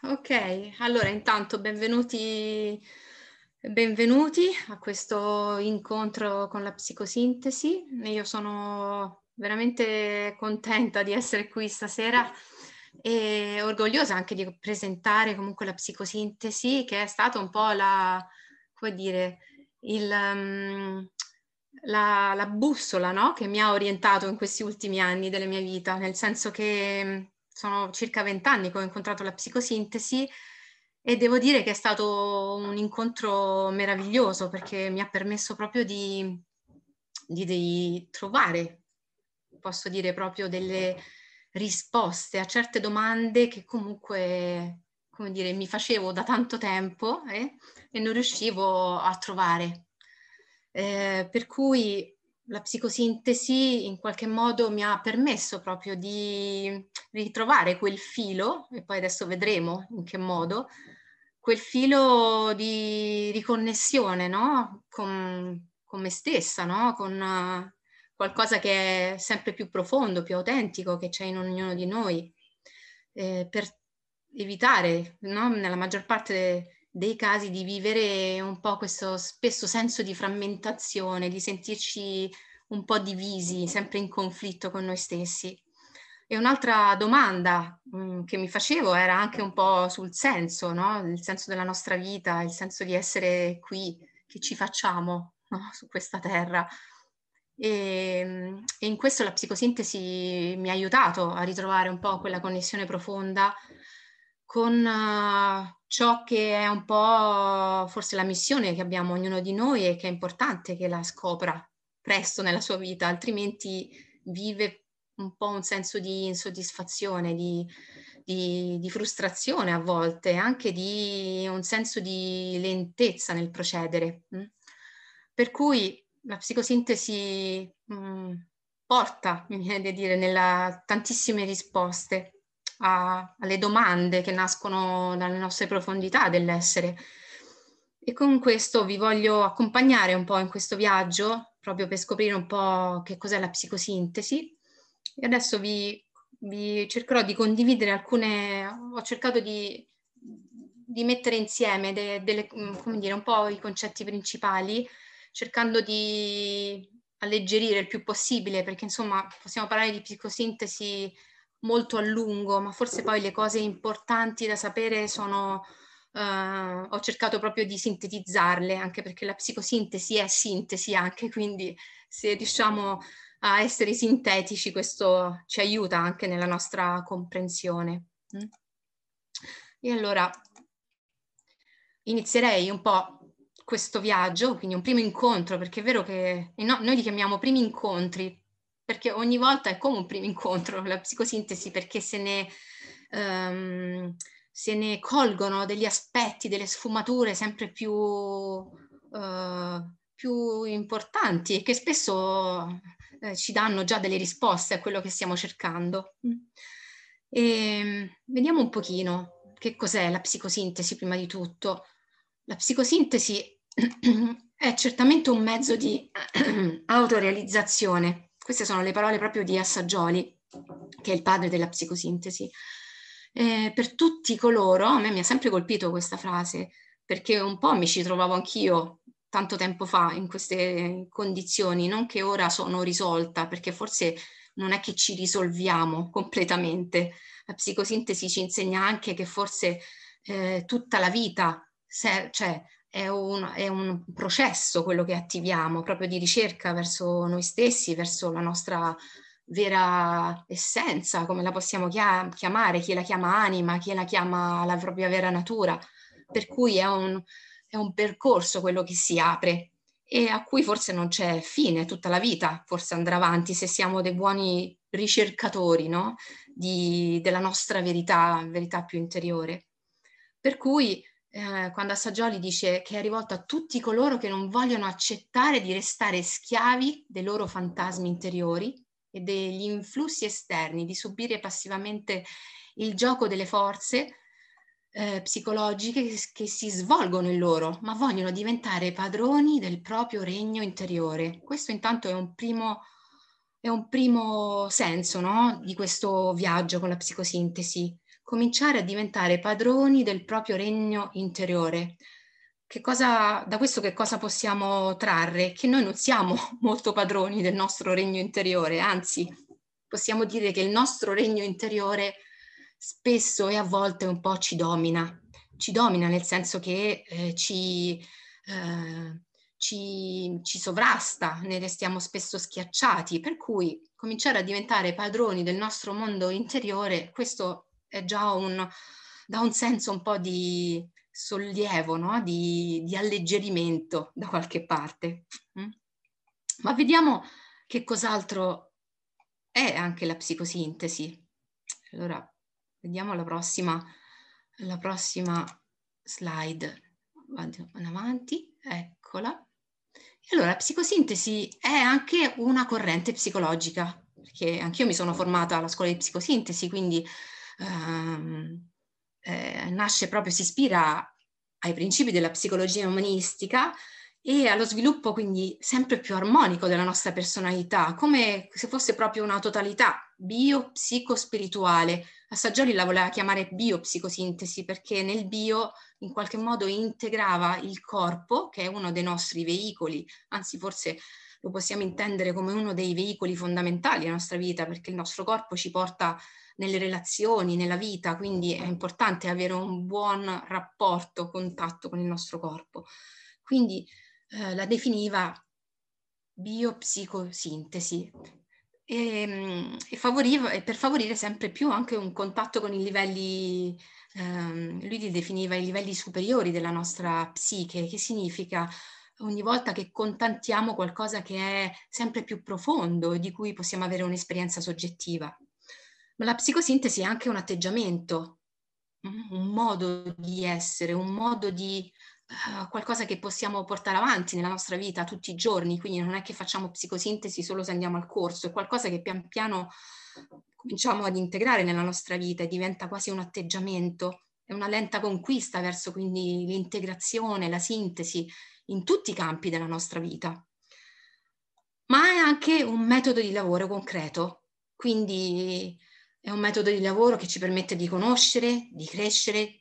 Ok, allora intanto benvenuti, benvenuti a questo incontro con la psicosintesi. Io sono veramente contenta di essere qui stasera e orgogliosa anche di presentare comunque la psicosintesi che è stata un po' la, come dire, il, um, la, la, bussola no? che mi ha orientato in questi ultimi anni della mia vita, nel senso che sono circa vent'anni che ho incontrato la psicosintesi e devo dire che è stato un incontro meraviglioso perché mi ha permesso proprio di, di, di trovare, posso dire proprio delle risposte a certe domande che comunque, come dire, mi facevo da tanto tempo eh, e non riuscivo a trovare. Eh, per cui la psicosintesi in qualche modo mi ha permesso proprio di ritrovare quel filo, e poi adesso vedremo in che modo, quel filo di riconnessione no? con, con me stessa, no? con uh, qualcosa che è sempre più profondo, più autentico, che c'è in ognuno di noi, eh, per evitare, no? nella maggior parte dei casi di vivere un po' questo spesso senso di frammentazione, di sentirci un po' divisi, sempre in conflitto con noi stessi. E un'altra domanda mh, mm, che mi facevo era anche un po' sul senso, no? il senso della nostra vita, il senso di essere qui, che ci facciamo no? su questa terra. E, e, in questo la psicosintesi mi ha aiutato a ritrovare un po' quella connessione profonda con uh, ciò che è un po' forse la missione che abbiamo ognuno di noi e che è importante che la scopra presto nella sua vita, altrimenti vive un po' un senso di insoddisfazione, di, di, di frustrazione a volte, anche di un senso di lentezza nel procedere. Mm? Per cui la psicosintesi mh, mm, porta, mi viene da dire, nella tantissime risposte a, alle domande che nascono dalle nostre profondità dell'essere. E con questo vi voglio accompagnare un po' in questo viaggio, proprio per scoprire un po' che cos'è la psicosintesi. E adesso vi, vi cercherò di condividere alcune, ho cercato di, di mettere insieme de, delle, come dire, un po' i concetti principali, cercando di alleggerire il più possibile, perché insomma possiamo parlare di psicosintesi molto a lungo, ma forse poi le cose importanti da sapere sono, uh, ho cercato proprio di sintetizzarle, anche perché la psicosintesi è sintesi anche, quindi se riusciamo a essere sintetici questo ci aiuta anche nella nostra comprensione. Mm? E allora inizierei un po' questo viaggio, quindi un primo incontro, perché è vero che no, noi li chiamiamo primi incontri, perché ogni volta è come un primo incontro, la psicosintesi, perché se ne, um, se ne colgono degli aspetti, delle sfumature sempre più, uh, più importanti e che spesso eh, ci danno già delle risposte a quello che stiamo cercando. E, ehm, vediamo un pochino che cos'è la psicosintesi prima di tutto. La psicosintesi è certamente un mezzo di autorealizzazione queste sono le parole proprio di Assaggioli, che è il padre della psicosintesi. Eh, per tutti coloro, a me mi ha sempre colpito questa frase, perché un po' mi ci trovavo anch'io tanto tempo fa in queste condizioni, non che ora sono risolta, perché forse non è che ci risolviamo completamente. La psicosintesi ci insegna anche che forse eh, tutta la vita, se, cioè è un, è un, processo quello che attiviamo, proprio di ricerca verso noi stessi, verso la nostra vera essenza, come la possiamo chiamare, chi la chiama anima, chi la chiama la propria vera natura. Per cui è un, è un percorso quello che si apre e a cui forse non c'è fine, tutta la vita forse andrà avanti se siamo dei buoni ricercatori no? Di, della nostra verità, verità più interiore. Per cui eh, quando Assaggioli dice che è rivolto a tutti coloro che non vogliono accettare di restare schiavi dei loro fantasmi interiori e degli influssi esterni, di subire passivamente il gioco delle forze eh, psicologiche che, che si svolgono in loro, ma vogliono diventare padroni del proprio regno interiore. Questo intanto è un primo, è un primo senso no? di questo viaggio con la psicosintesi cominciare a diventare padroni del proprio regno interiore. Che cosa, da questo che cosa possiamo trarre? Che noi non siamo molto padroni del nostro regno interiore, anzi possiamo dire che il nostro regno interiore spesso e a volte un po' ci domina, ci domina nel senso che eh, ci, eh, ci, ci sovrasta, ne restiamo spesso schiacciati, per cui cominciare a diventare padroni del nostro mondo interiore, questo è già un, dà un senso un po' di sollievo, no? di, di, alleggerimento da qualche parte. Mm? Ma vediamo che cos'altro è anche la psicosintesi. Allora, vediamo la prossima, la prossima slide. Vado avanti, eccola. Allora, la psicosintesi è anche una corrente psicologica, perché anch'io mi sono formata alla scuola di psicosintesi, quindi ehm, eh, nasce proprio, si ispira ai principi della psicologia umanistica e allo sviluppo quindi sempre più armonico della nostra personalità, come se fosse proprio una totalità bio-psico-spirituale. Assaggioli la voleva chiamare biopsicosintesi perché nel bio in qualche modo integrava il corpo, che è uno dei nostri veicoli, anzi forse lo possiamo intendere come uno dei veicoli fondamentali della nostra vita, perché il nostro corpo ci porta nelle relazioni, nella vita, quindi è importante avere un buon rapporto, contatto con il nostro corpo. Quindi eh, la definiva biopsicosintesi e, ehm, e, favoriva, e per favorire sempre più anche un contatto con i livelli, ehm, lui li definiva i livelli superiori della nostra psiche, che significa ogni volta che contattiamo qualcosa che è sempre più profondo di cui possiamo avere un'esperienza soggettiva. Ma la psicosintesi è anche un atteggiamento, mm, un modo di essere, un modo di uh, qualcosa che possiamo portare avanti nella nostra vita tutti i giorni, quindi non è che facciamo psicosintesi solo se andiamo al corso, è qualcosa che pian piano cominciamo ad integrare nella nostra vita e diventa quasi un atteggiamento, è una lenta conquista verso quindi l'integrazione, la sintesi in tutti i campi della nostra vita. Ma è anche un metodo di lavoro concreto, quindi è un metodo di lavoro che ci permette di conoscere, di crescere,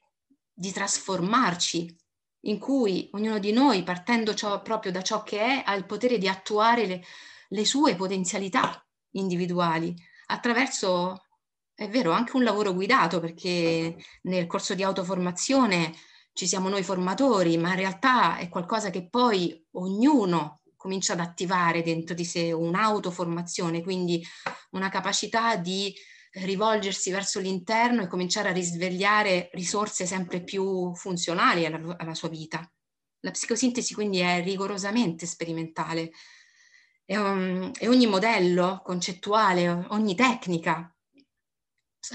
di trasformarci, in cui ognuno di noi, partendo ciò, proprio da ciò che è, ha il potere di attuare le, le sue potenzialità individuali attraverso, è vero, anche un lavoro guidato, perché nel corso di autoformazione ci siamo noi formatori, ma in realtà è qualcosa che poi ognuno comincia ad attivare dentro di sé, un'autoformazione, quindi una capacità di rivolgersi verso l'interno e cominciare a risvegliare risorse sempre più funzionali alla, alla sua vita. La psicosintesi quindi è rigorosamente sperimentale e, um, e ogni modello concettuale, ogni tecnica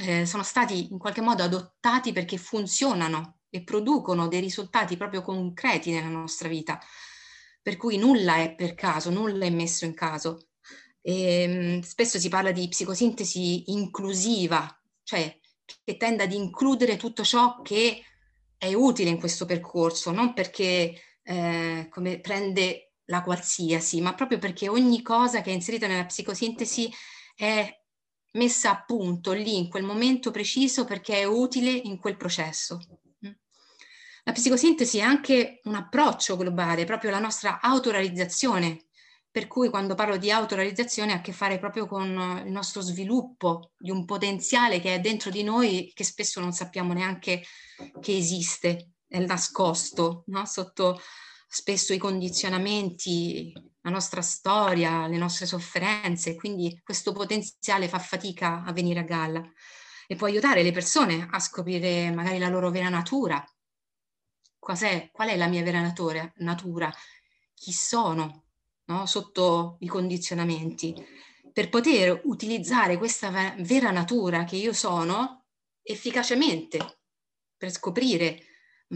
eh, sono stati in qualche modo adottati perché funzionano e producono dei risultati proprio concreti nella nostra vita. Per cui nulla è per caso, nulla è messo in caso. E, ehm, spesso si parla di psicosintesi inclusiva, cioè che tende ad includere tutto ciò che è utile in questo percorso, non perché eh, come prende la qualsiasi, ma proprio perché ogni cosa che è inserita nella psicosintesi è messa a punto lì in quel momento preciso perché è utile in quel processo. La psicosintesi è anche un approccio globale, proprio la nostra autorealizzazione per cui quando parlo di autorealizzazione ha a che fare proprio con il nostro sviluppo di un potenziale che è dentro di noi che spesso non sappiamo neanche che esiste, è nascosto no? sotto spesso i condizionamenti, la nostra storia, le nostre sofferenze, quindi questo potenziale fa fatica a venire a galla e può aiutare le persone a scoprire magari la loro vera natura. Cos'è? Qual è la mia vera natura? Chi sono? No? sotto i condizionamenti, per poter utilizzare questa vera natura che io sono efficacemente, per scoprire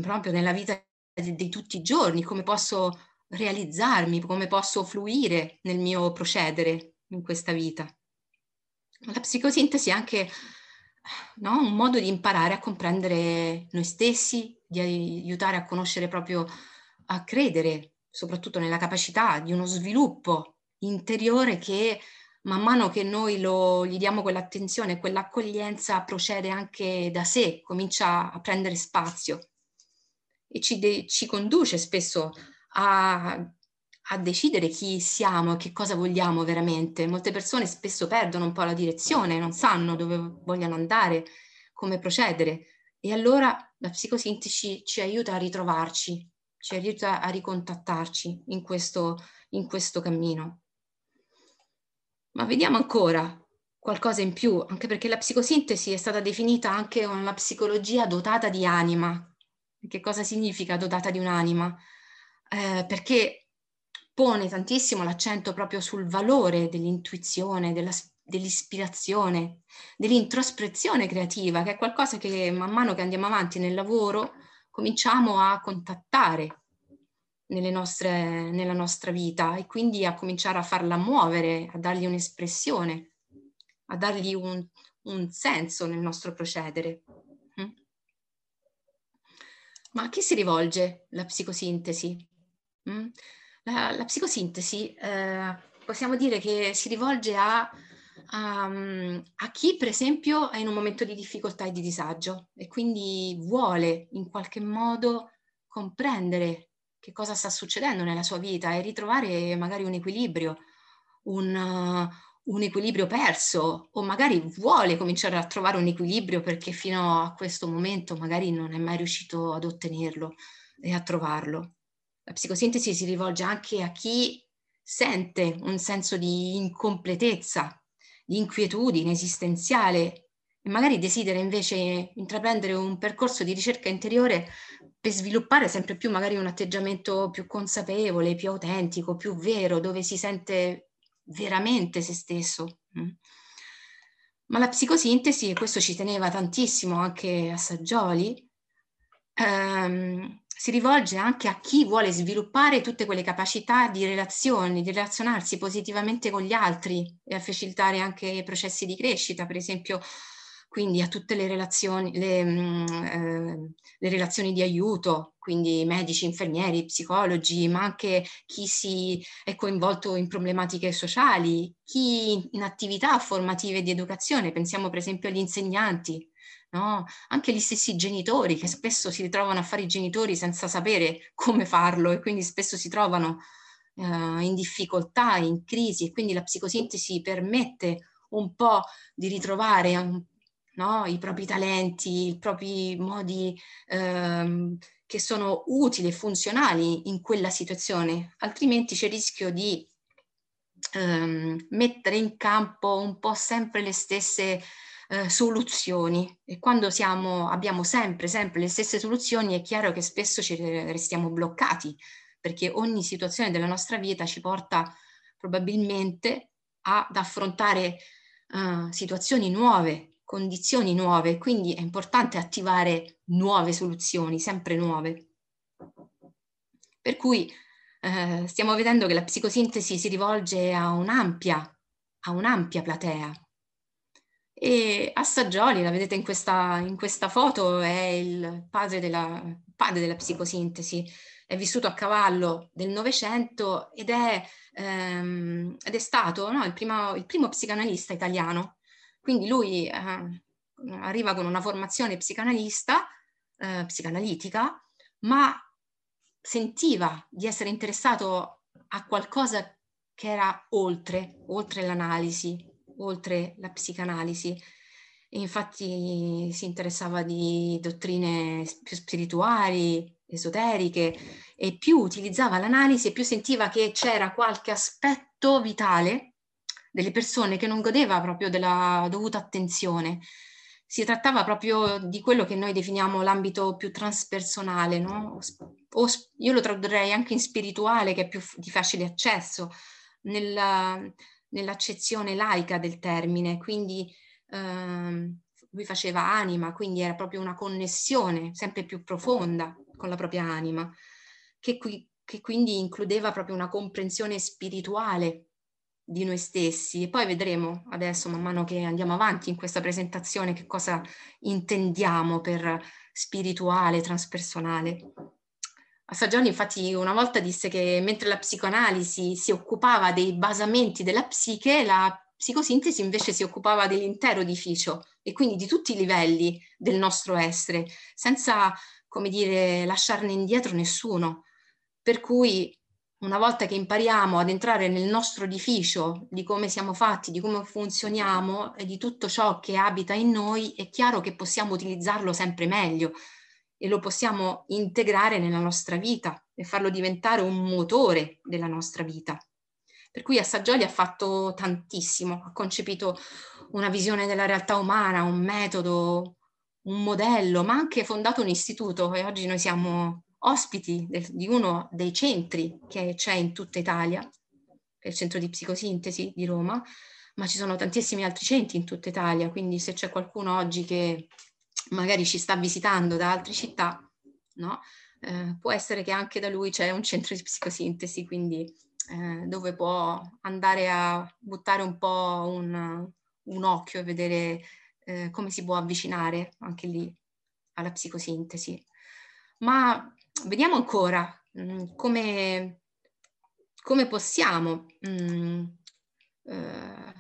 proprio nella vita di, di tutti i giorni come posso realizzarmi, come posso fluire nel mio procedere in questa vita. La psicosintesi è anche no, un modo di imparare a comprendere noi stessi, di aiutare a conoscere proprio, a credere soprattutto nella capacità di uno sviluppo interiore che man mano che noi lo, gli diamo quell'attenzione, quell'accoglienza, procede anche da sé, comincia a prendere spazio e ci, de- ci conduce spesso a, a decidere chi siamo e che cosa vogliamo veramente. Molte persone spesso perdono un po' la direzione, non sanno dove vogliono andare, come procedere. E allora la psicosintesi ci aiuta a ritrovarci, ci aiuta a ricontattarci in questo, in questo cammino. Ma vediamo ancora qualcosa in più, anche perché la psicosintesi è stata definita anche una psicologia dotata di anima. Che cosa significa dotata di un'anima? Eh, perché pone tantissimo l'accento proprio sul valore dell'intuizione, della, dell'ispirazione, dell'introspezione creativa, che è qualcosa che man mano che andiamo avanti nel lavoro cominciamo a contattare nostre, nella nostra vita e quindi a cominciare a farla muovere, a dargli un'espressione, a dargli un, un senso nel nostro procedere. Mm? Ma a chi si rivolge la psicosintesi? Mm? La, la, psicosintesi eh, possiamo dire che si rivolge a um, a chi per esempio è in un momento di difficoltà e di disagio e quindi vuole in qualche modo comprendere che cosa sta succedendo nella sua vita e ritrovare magari un equilibrio, un, uh, un equilibrio perso o magari vuole cominciare a trovare un equilibrio perché fino a questo momento magari non è mai riuscito ad ottenerlo e a trovarlo. La psicosintesi si rivolge anche a chi sente un senso di incompletezza di inquietudine esistenziale e magari desidera invece intraprendere un percorso di ricerca interiore per sviluppare sempre più magari un atteggiamento più consapevole, più autentico, più vero, dove si sente veramente se stesso. Mm. Ma la psicosintesi, e questo ci teneva tantissimo anche a Saggioli, ehm, si rivolge anche a chi vuole sviluppare tutte quelle capacità di relazioni, di relazionarsi positivamente con gli altri e a facilitare anche i processi di crescita, per esempio quindi a tutte le relazioni, le, mm, eh, le, relazioni di aiuto, quindi medici, infermieri, psicologi, ma anche chi si è coinvolto in problematiche sociali, chi in attività formative di educazione, pensiamo per esempio agli insegnanti, no? Anche gli stessi genitori che spesso si ritrovano a fare i genitori senza sapere come farlo e quindi spesso si trovano eh, in difficoltà, in crisi e quindi la psicosintesi permette un po' di ritrovare un, no? i propri talenti, i propri modi ehm, che sono utili e funzionali in quella situazione, altrimenti c'è il rischio di ehm, mettere in campo un po' sempre le stesse eh, soluzioni. E quando siamo, abbiamo sempre, sempre le stesse soluzioni è chiaro che spesso ci restiamo bloccati perché ogni situazione della nostra vita ci porta probabilmente ad affrontare uh, situazioni nuove, condizioni nuove, quindi è importante attivare nuove soluzioni, sempre nuove. Per cui eh, stiamo vedendo che la psicosintesi si rivolge a un'ampia, a un'ampia platea, e Assaggioli, la vedete in questa, in questa foto, è il padre della, padre della, psicosintesi, è vissuto a cavallo del Novecento ed, ehm, ed è, stato no, il, primo, il, primo, psicanalista italiano. Quindi lui eh, arriva con una formazione psicanalista, eh, psicanalitica, ma sentiva di essere interessato a qualcosa che era oltre, oltre l'analisi, oltre la psicanalisi. Infatti si interessava di dottrine più spirituali, esoteriche, e più utilizzava l'analisi e più sentiva che c'era qualche aspetto vitale delle persone che non godeva proprio della dovuta attenzione. Si trattava proprio di quello che noi definiamo l'ambito più transpersonale, no? o io lo tradurrei anche in spirituale, che è più di facile accesso, nella, nell'accezione laica del termine, quindi ehm, lui faceva anima, quindi era proprio una connessione sempre più profonda con la propria anima, che, qui, che quindi includeva proprio una comprensione spirituale di noi stessi e poi vedremo adesso man mano che andiamo avanti in questa presentazione che cosa intendiamo per spirituale, transpersonale. Assagioni infatti una volta disse che mentre la psicoanalisi si occupava dei basamenti della psiche, la psicosintesi invece si occupava dell'intero edificio e quindi di tutti i livelli del nostro essere, senza, come dire, lasciarne indietro nessuno. Per cui una volta che impariamo ad entrare nel nostro edificio, di come siamo fatti, di come funzioniamo e di tutto ciò che abita in noi, è chiaro che possiamo utilizzarlo sempre meglio e lo possiamo integrare nella nostra vita e farlo diventare un motore della nostra vita. Per cui Assaggioli ha fatto tantissimo, ha concepito una visione della realtà umana, un metodo, un modello, ma anche fondato un istituto e oggi noi siamo ospiti del, di uno dei centri che c'è in tutta Italia, che è il centro di psicosintesi di Roma, ma ci sono tantissimi altri centri in tutta Italia, quindi se c'è qualcuno oggi che magari ci sta visitando da altre città, no? eh, può essere che anche da lui c'è un centro di psicosintesi, quindi eh, dove può andare a buttare un po' un, un occhio e vedere eh, come si può avvicinare anche lì alla psicosintesi. Ma vediamo ancora mh, mm, come, come, possiamo, mh, mm, eh,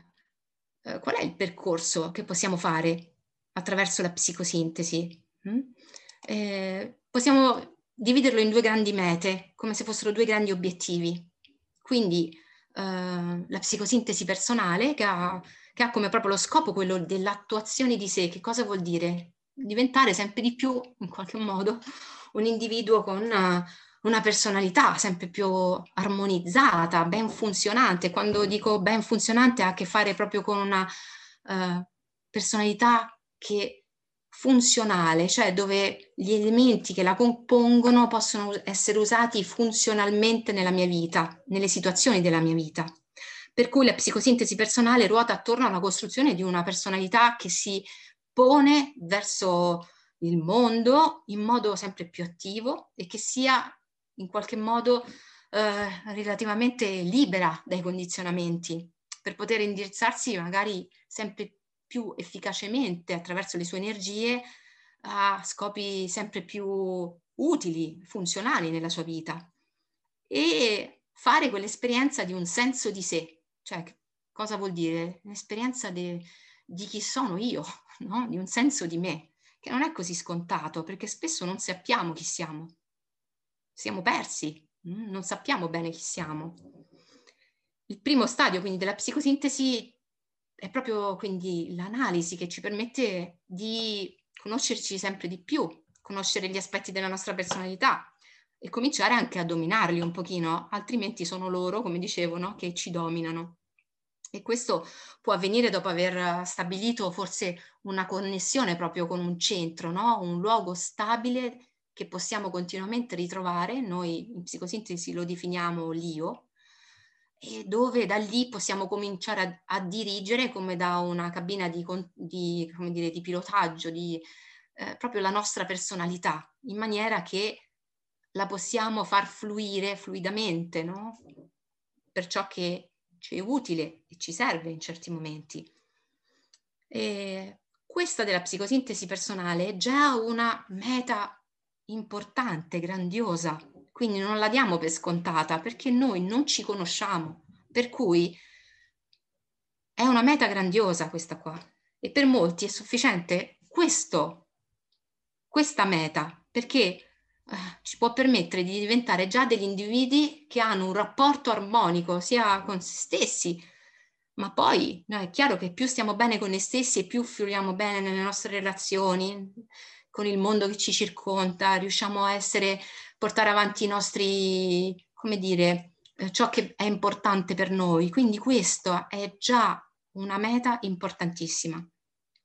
eh, qual è il percorso che possiamo fare attraverso la psicosintesi. Mm? Eh, possiamo dividerlo in due grandi mete, come se fossero due grandi obiettivi. Quindi eh, la psicosintesi personale che ha, che ha come proprio lo scopo quello dell'attuazione di sé. Che cosa vuol dire? Diventare sempre di più, in qualche modo, un individuo con una, una personalità sempre più armonizzata, ben funzionante. Quando dico ben funzionante ha a che fare proprio con una uh, personalità che funzionale, cioè dove gli elementi che la compongono possono essere usati funzionalmente nella mia vita, nelle situazioni della mia vita. Per cui la psicosintesi personale ruota attorno alla costruzione di una personalità che si pone verso il mondo in modo sempre più attivo e che sia in qualche modo eh, relativamente libera dai condizionamenti per poter indirizzarsi magari sempre più efficacemente attraverso le sue energie a scopi sempre più utili, funzionali nella sua vita e fare quell'esperienza di un senso di sé, cioè cosa vuol dire? L'esperienza de, di chi sono io, no? di un senso di me, che non è così scontato perché spesso non sappiamo chi siamo, siamo persi, mm? non sappiamo bene chi siamo. Il primo stadio quindi della psicosintesi è proprio quindi l'analisi che ci permette di conoscerci sempre di più, conoscere gli aspetti della nostra personalità e cominciare anche a dominarli un pochino, altrimenti sono loro, come dicevo, no? che ci dominano. E questo può avvenire dopo aver stabilito forse una connessione proprio con un centro, no? un luogo stabile che possiamo continuamente ritrovare. Noi in psicosintesi lo definiamo l'io, e dove da lì possiamo cominciare a, a dirigere come da una cabina di, di, dire, di pilotaggio, di eh, proprio la nostra personalità, in maniera che la possiamo far fluire fluidamente, no? per ciò che ci è utile e ci serve in certi momenti. E questa della psicosintesi personale è già una meta importante, grandiosa, quindi non la diamo per scontata perché noi non ci conosciamo, per cui è una meta grandiosa questa qua. E per molti è sufficiente questo, questa meta perché eh, ci può permettere di diventare già degli individui che hanno un rapporto armonico sia con se stessi, ma poi no, è chiaro che più stiamo bene con noi stessi e più fluiamo bene nelle nostre relazioni, con il mondo che ci circonda, riusciamo a essere portare avanti i nostri, come dire, eh, ciò che è importante per noi. Quindi questo è già una meta importantissima.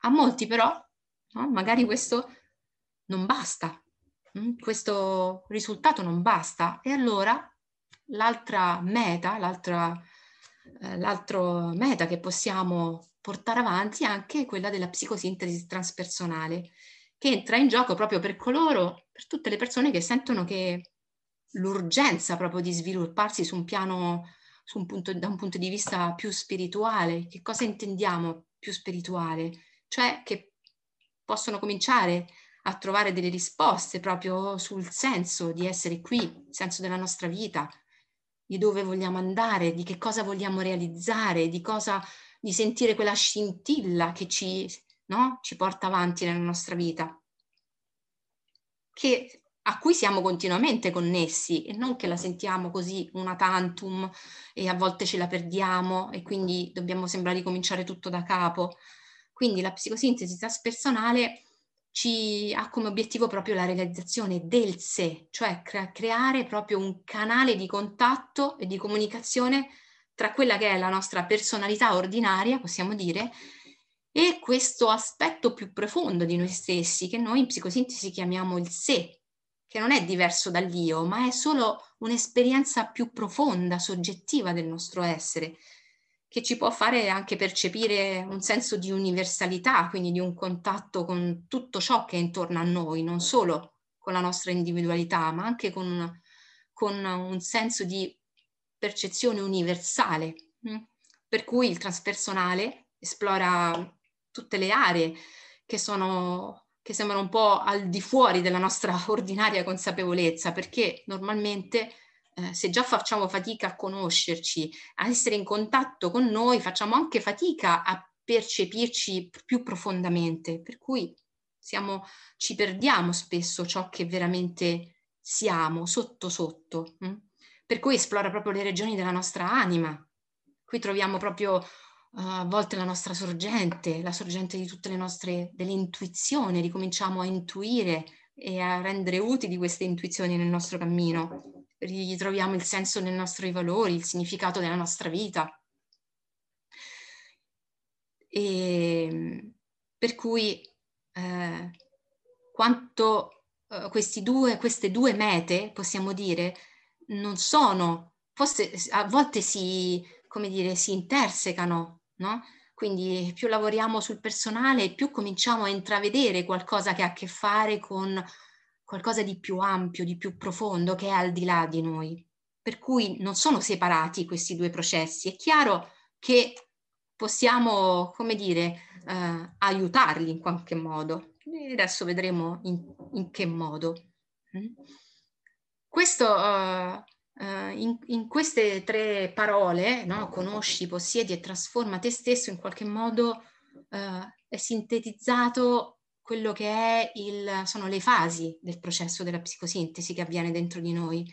A molti però, no? magari questo non basta, mm? questo risultato non basta. E allora l'altra meta, l'altra, eh, l'altro meta che possiamo portare avanti è anche quella della psicosintesi transpersonale, che entra in gioco proprio per coloro, per tutte le persone che sentono che l'urgenza proprio di svilupparsi su un piano, su un punto, da un punto di vista più spirituale. Che cosa intendiamo più spirituale? Cioè che possono cominciare a trovare delle risposte proprio sul senso di essere qui, il senso della nostra vita, di dove vogliamo andare, di che cosa vogliamo realizzare, di cosa di sentire quella scintilla che ci, no? ci porta avanti nella nostra vita, che, a cui siamo continuamente connessi e non che la sentiamo così una tantum e a volte ce la perdiamo e quindi dobbiamo sembrare ricominciare tutto da capo. Quindi la psicosintesi traspersonale ci ha come obiettivo proprio la realizzazione del sé, cioè cre- creare proprio un canale di contatto e di comunicazione tra quella che è la nostra personalità ordinaria, possiamo dire, e questo aspetto più profondo di noi stessi, che noi in psicosintesi chiamiamo il sé, che non è diverso dall'io, ma è solo un'esperienza più profonda, soggettiva del nostro essere, che ci può fare anche percepire un senso di universalità, quindi di un contatto con tutto ciò che è intorno a noi, non solo con la nostra individualità, ma anche con, con un senso di percezione universale. Mm? Per cui il transpersonale esplora tutte le aree che sono che sembrano un po' al di fuori della nostra ordinaria consapevolezza, perché normalmente eh, se già facciamo fatica a conoscerci, a essere in contatto con noi, facciamo anche fatica a percepirci più profondamente, per cui siamo, ci perdiamo spesso ciò che veramente siamo sotto sotto. Hm? Per cui esplora proprio le regioni della nostra anima. Qui troviamo proprio a volte la nostra sorgente, la sorgente di tutte le nostre delle intuizioni, ricominciamo a intuire e a rendere utili queste intuizioni nel nostro cammino ritroviamo il senso nei nostri valori, il significato della nostra vita. E per cui eh, quanto eh, due, queste due mete, possiamo dire, non sono, forse a volte si, come dire, si intersecano, no? Quindi più lavoriamo sul personale, più cominciamo a intravedere qualcosa che ha a che fare con qualcosa di più ampio, di più profondo, che è al di là di noi. Per cui non sono separati questi due processi. È chiaro che possiamo, come dire, eh, aiutarli in qualche modo. E adesso vedremo in, in che modo. Mm? Questo, uh, uh, in, in, queste tre parole, no? conosci, possiedi e trasforma te stesso, in qualche modo uh, è sintetizzato quello che è il, sono le fasi del processo della psicosintesi che avviene dentro di noi, un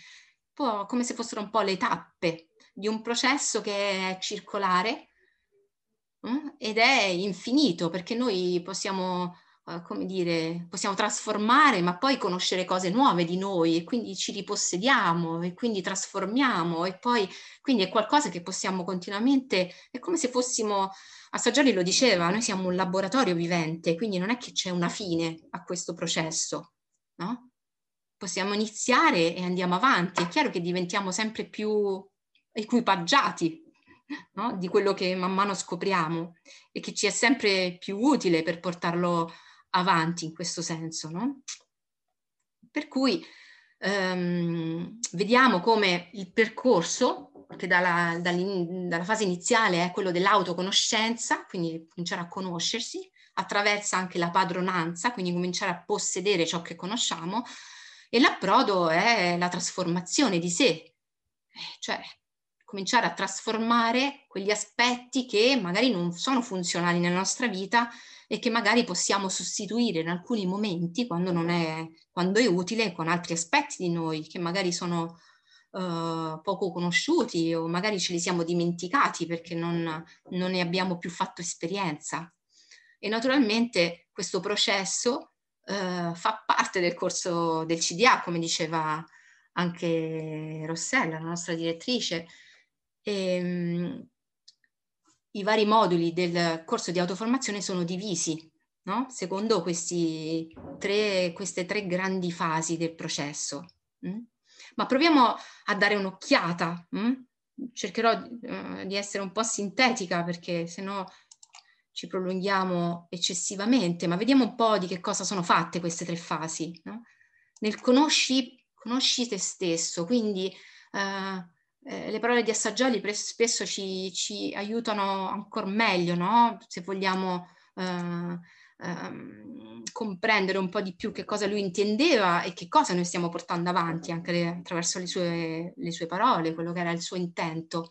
po' come se fossero un po' le tappe di un processo che è circolare eh, ed è infinito perché noi possiamo, eh, come dire, possiamo trasformare ma poi conoscere cose nuove di noi e quindi ci ripossediamo e quindi trasformiamo e poi quindi è qualcosa che possiamo continuamente, è come se fossimo Assaggioli lo diceva, noi siamo un laboratorio vivente, quindi non è che c'è una fine a questo processo, no? Possiamo iniziare e andiamo avanti. È chiaro che diventiamo sempre più equipaggiati no? di quello che man mano scopriamo e che ci è sempre più utile per portarlo avanti in questo senso, no? Per cui ehm, vediamo come il percorso che dalla, dalla fase iniziale è quello dell'autoconoscenza, quindi cominciare a conoscersi, attraversa anche la padronanza, quindi cominciare a possedere ciò che conosciamo, e l'approdo è la trasformazione di sé, eh, cioè cominciare a trasformare quegli aspetti che magari non sono funzionali nella nostra vita e che magari possiamo sostituire in alcuni momenti quando, non è, quando è utile con altri aspetti di noi che magari sono uh, poco conosciuti o magari ce li siamo dimenticati perché non, non ne abbiamo più fatto esperienza. E naturalmente questo processo uh, fa parte del corso del CDA, come diceva anche Rossella, la nostra direttrice. E, um, I vari moduli del corso di autoformazione sono divisi no? secondo tre, queste tre grandi fasi del processo. Mm? ma proviamo a dare un'occhiata. Hm? Cercherò uh, di essere un po' sintetica perché se no ci prolunghiamo eccessivamente, ma vediamo un po' di che cosa sono fatte queste tre fasi. No? Nel conosci, conosci te stesso, quindi uh, eh, le parole di Assaggioli spesso ci, ci aiutano ancora meglio, no? se vogliamo uh, ehm, comprendere un po' di più che cosa lui intendeva e che cosa noi stiamo portando avanti anche le, attraverso le sue, le sue parole, quello che era il suo intento.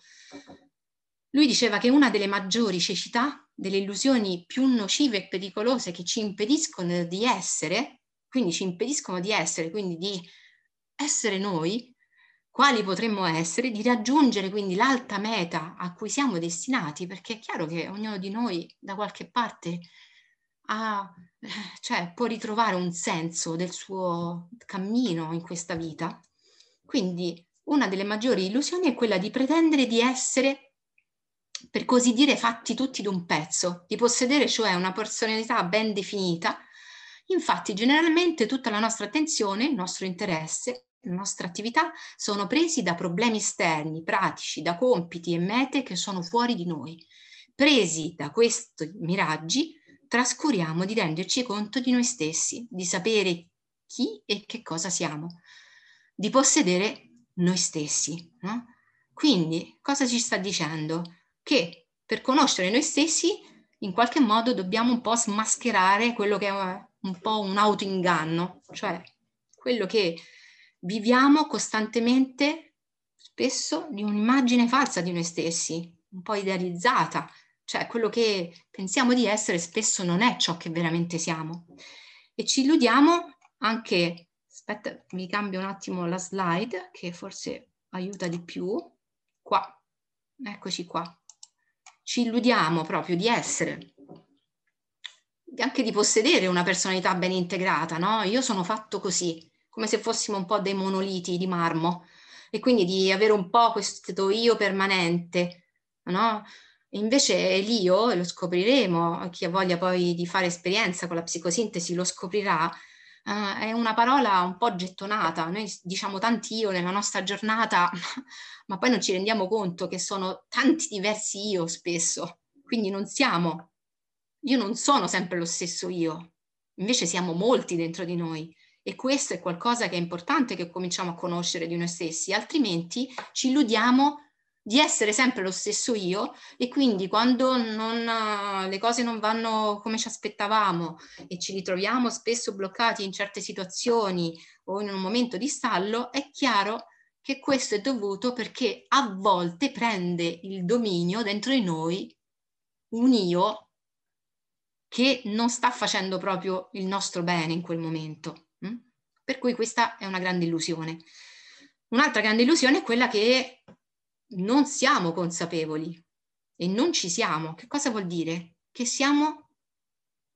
Lui diceva che una delle maggiori cecità, delle illusioni più nocive e pericolose che ci impediscono di essere, quindi ci impediscono di essere, quindi di essere noi, quali potremmo essere, di raggiungere quindi l'alta meta a cui siamo destinati, perché è chiaro che ognuno di noi da qualche parte ha, cioè, può ritrovare un senso del suo cammino in questa vita. Quindi una delle maggiori illusioni è quella di pretendere di essere, per così dire, fatti tutti d'un pezzo, di possedere cioè una personalità ben definita. Infatti, generalmente tutta la nostra attenzione, il nostro interesse, nostra attività sono presi da problemi esterni, pratici, da compiti e mete che sono fuori di noi. Presi da questi miraggi, trascuriamo di renderci conto di noi stessi, di sapere chi e che cosa siamo, di possedere noi stessi. No? Quindi cosa ci sta dicendo? Che per conoscere noi stessi in qualche modo dobbiamo un po' smascherare quello che è un po' un autoinganno, cioè quello che viviamo costantemente spesso di un'immagine falsa di noi stessi, un po' idealizzata, cioè quello che pensiamo di essere spesso non è ciò che veramente siamo. E ci illudiamo anche Aspetta, mi cambio un attimo la slide che forse aiuta di più. Qua, eccoci qua. Ci illudiamo proprio di essere, anche di possedere una personalità ben integrata, no? Io sono fatto così, come se fossimo un po' dei monoliti di marmo e quindi di avere un po' questo io permanente, no? Invece l'io, lo scopriremo, chi ha voglia poi di fare esperienza con la psicosintesi lo scoprirà, Uh, è una parola un po' gettonata, noi diciamo tanti io nella nostra giornata, ma poi non ci rendiamo conto che sono tanti diversi io spesso, quindi non siamo, io non sono sempre lo stesso io, invece siamo molti dentro di noi e questo è qualcosa che è importante che cominciamo a conoscere di noi stessi, altrimenti ci illudiamo di essere sempre lo stesso io e quindi quando non, le cose non vanno come ci aspettavamo e ci ritroviamo spesso bloccati in certe situazioni o in un momento di stallo, è chiaro che questo è dovuto perché a volte prende il dominio dentro di noi un io che non sta facendo proprio il nostro bene in quel momento. Hm? Per cui questa è una grande illusione. Un'altra grande illusione è quella che non siamo consapevoli e non ci siamo. Che cosa vuol dire? Che siamo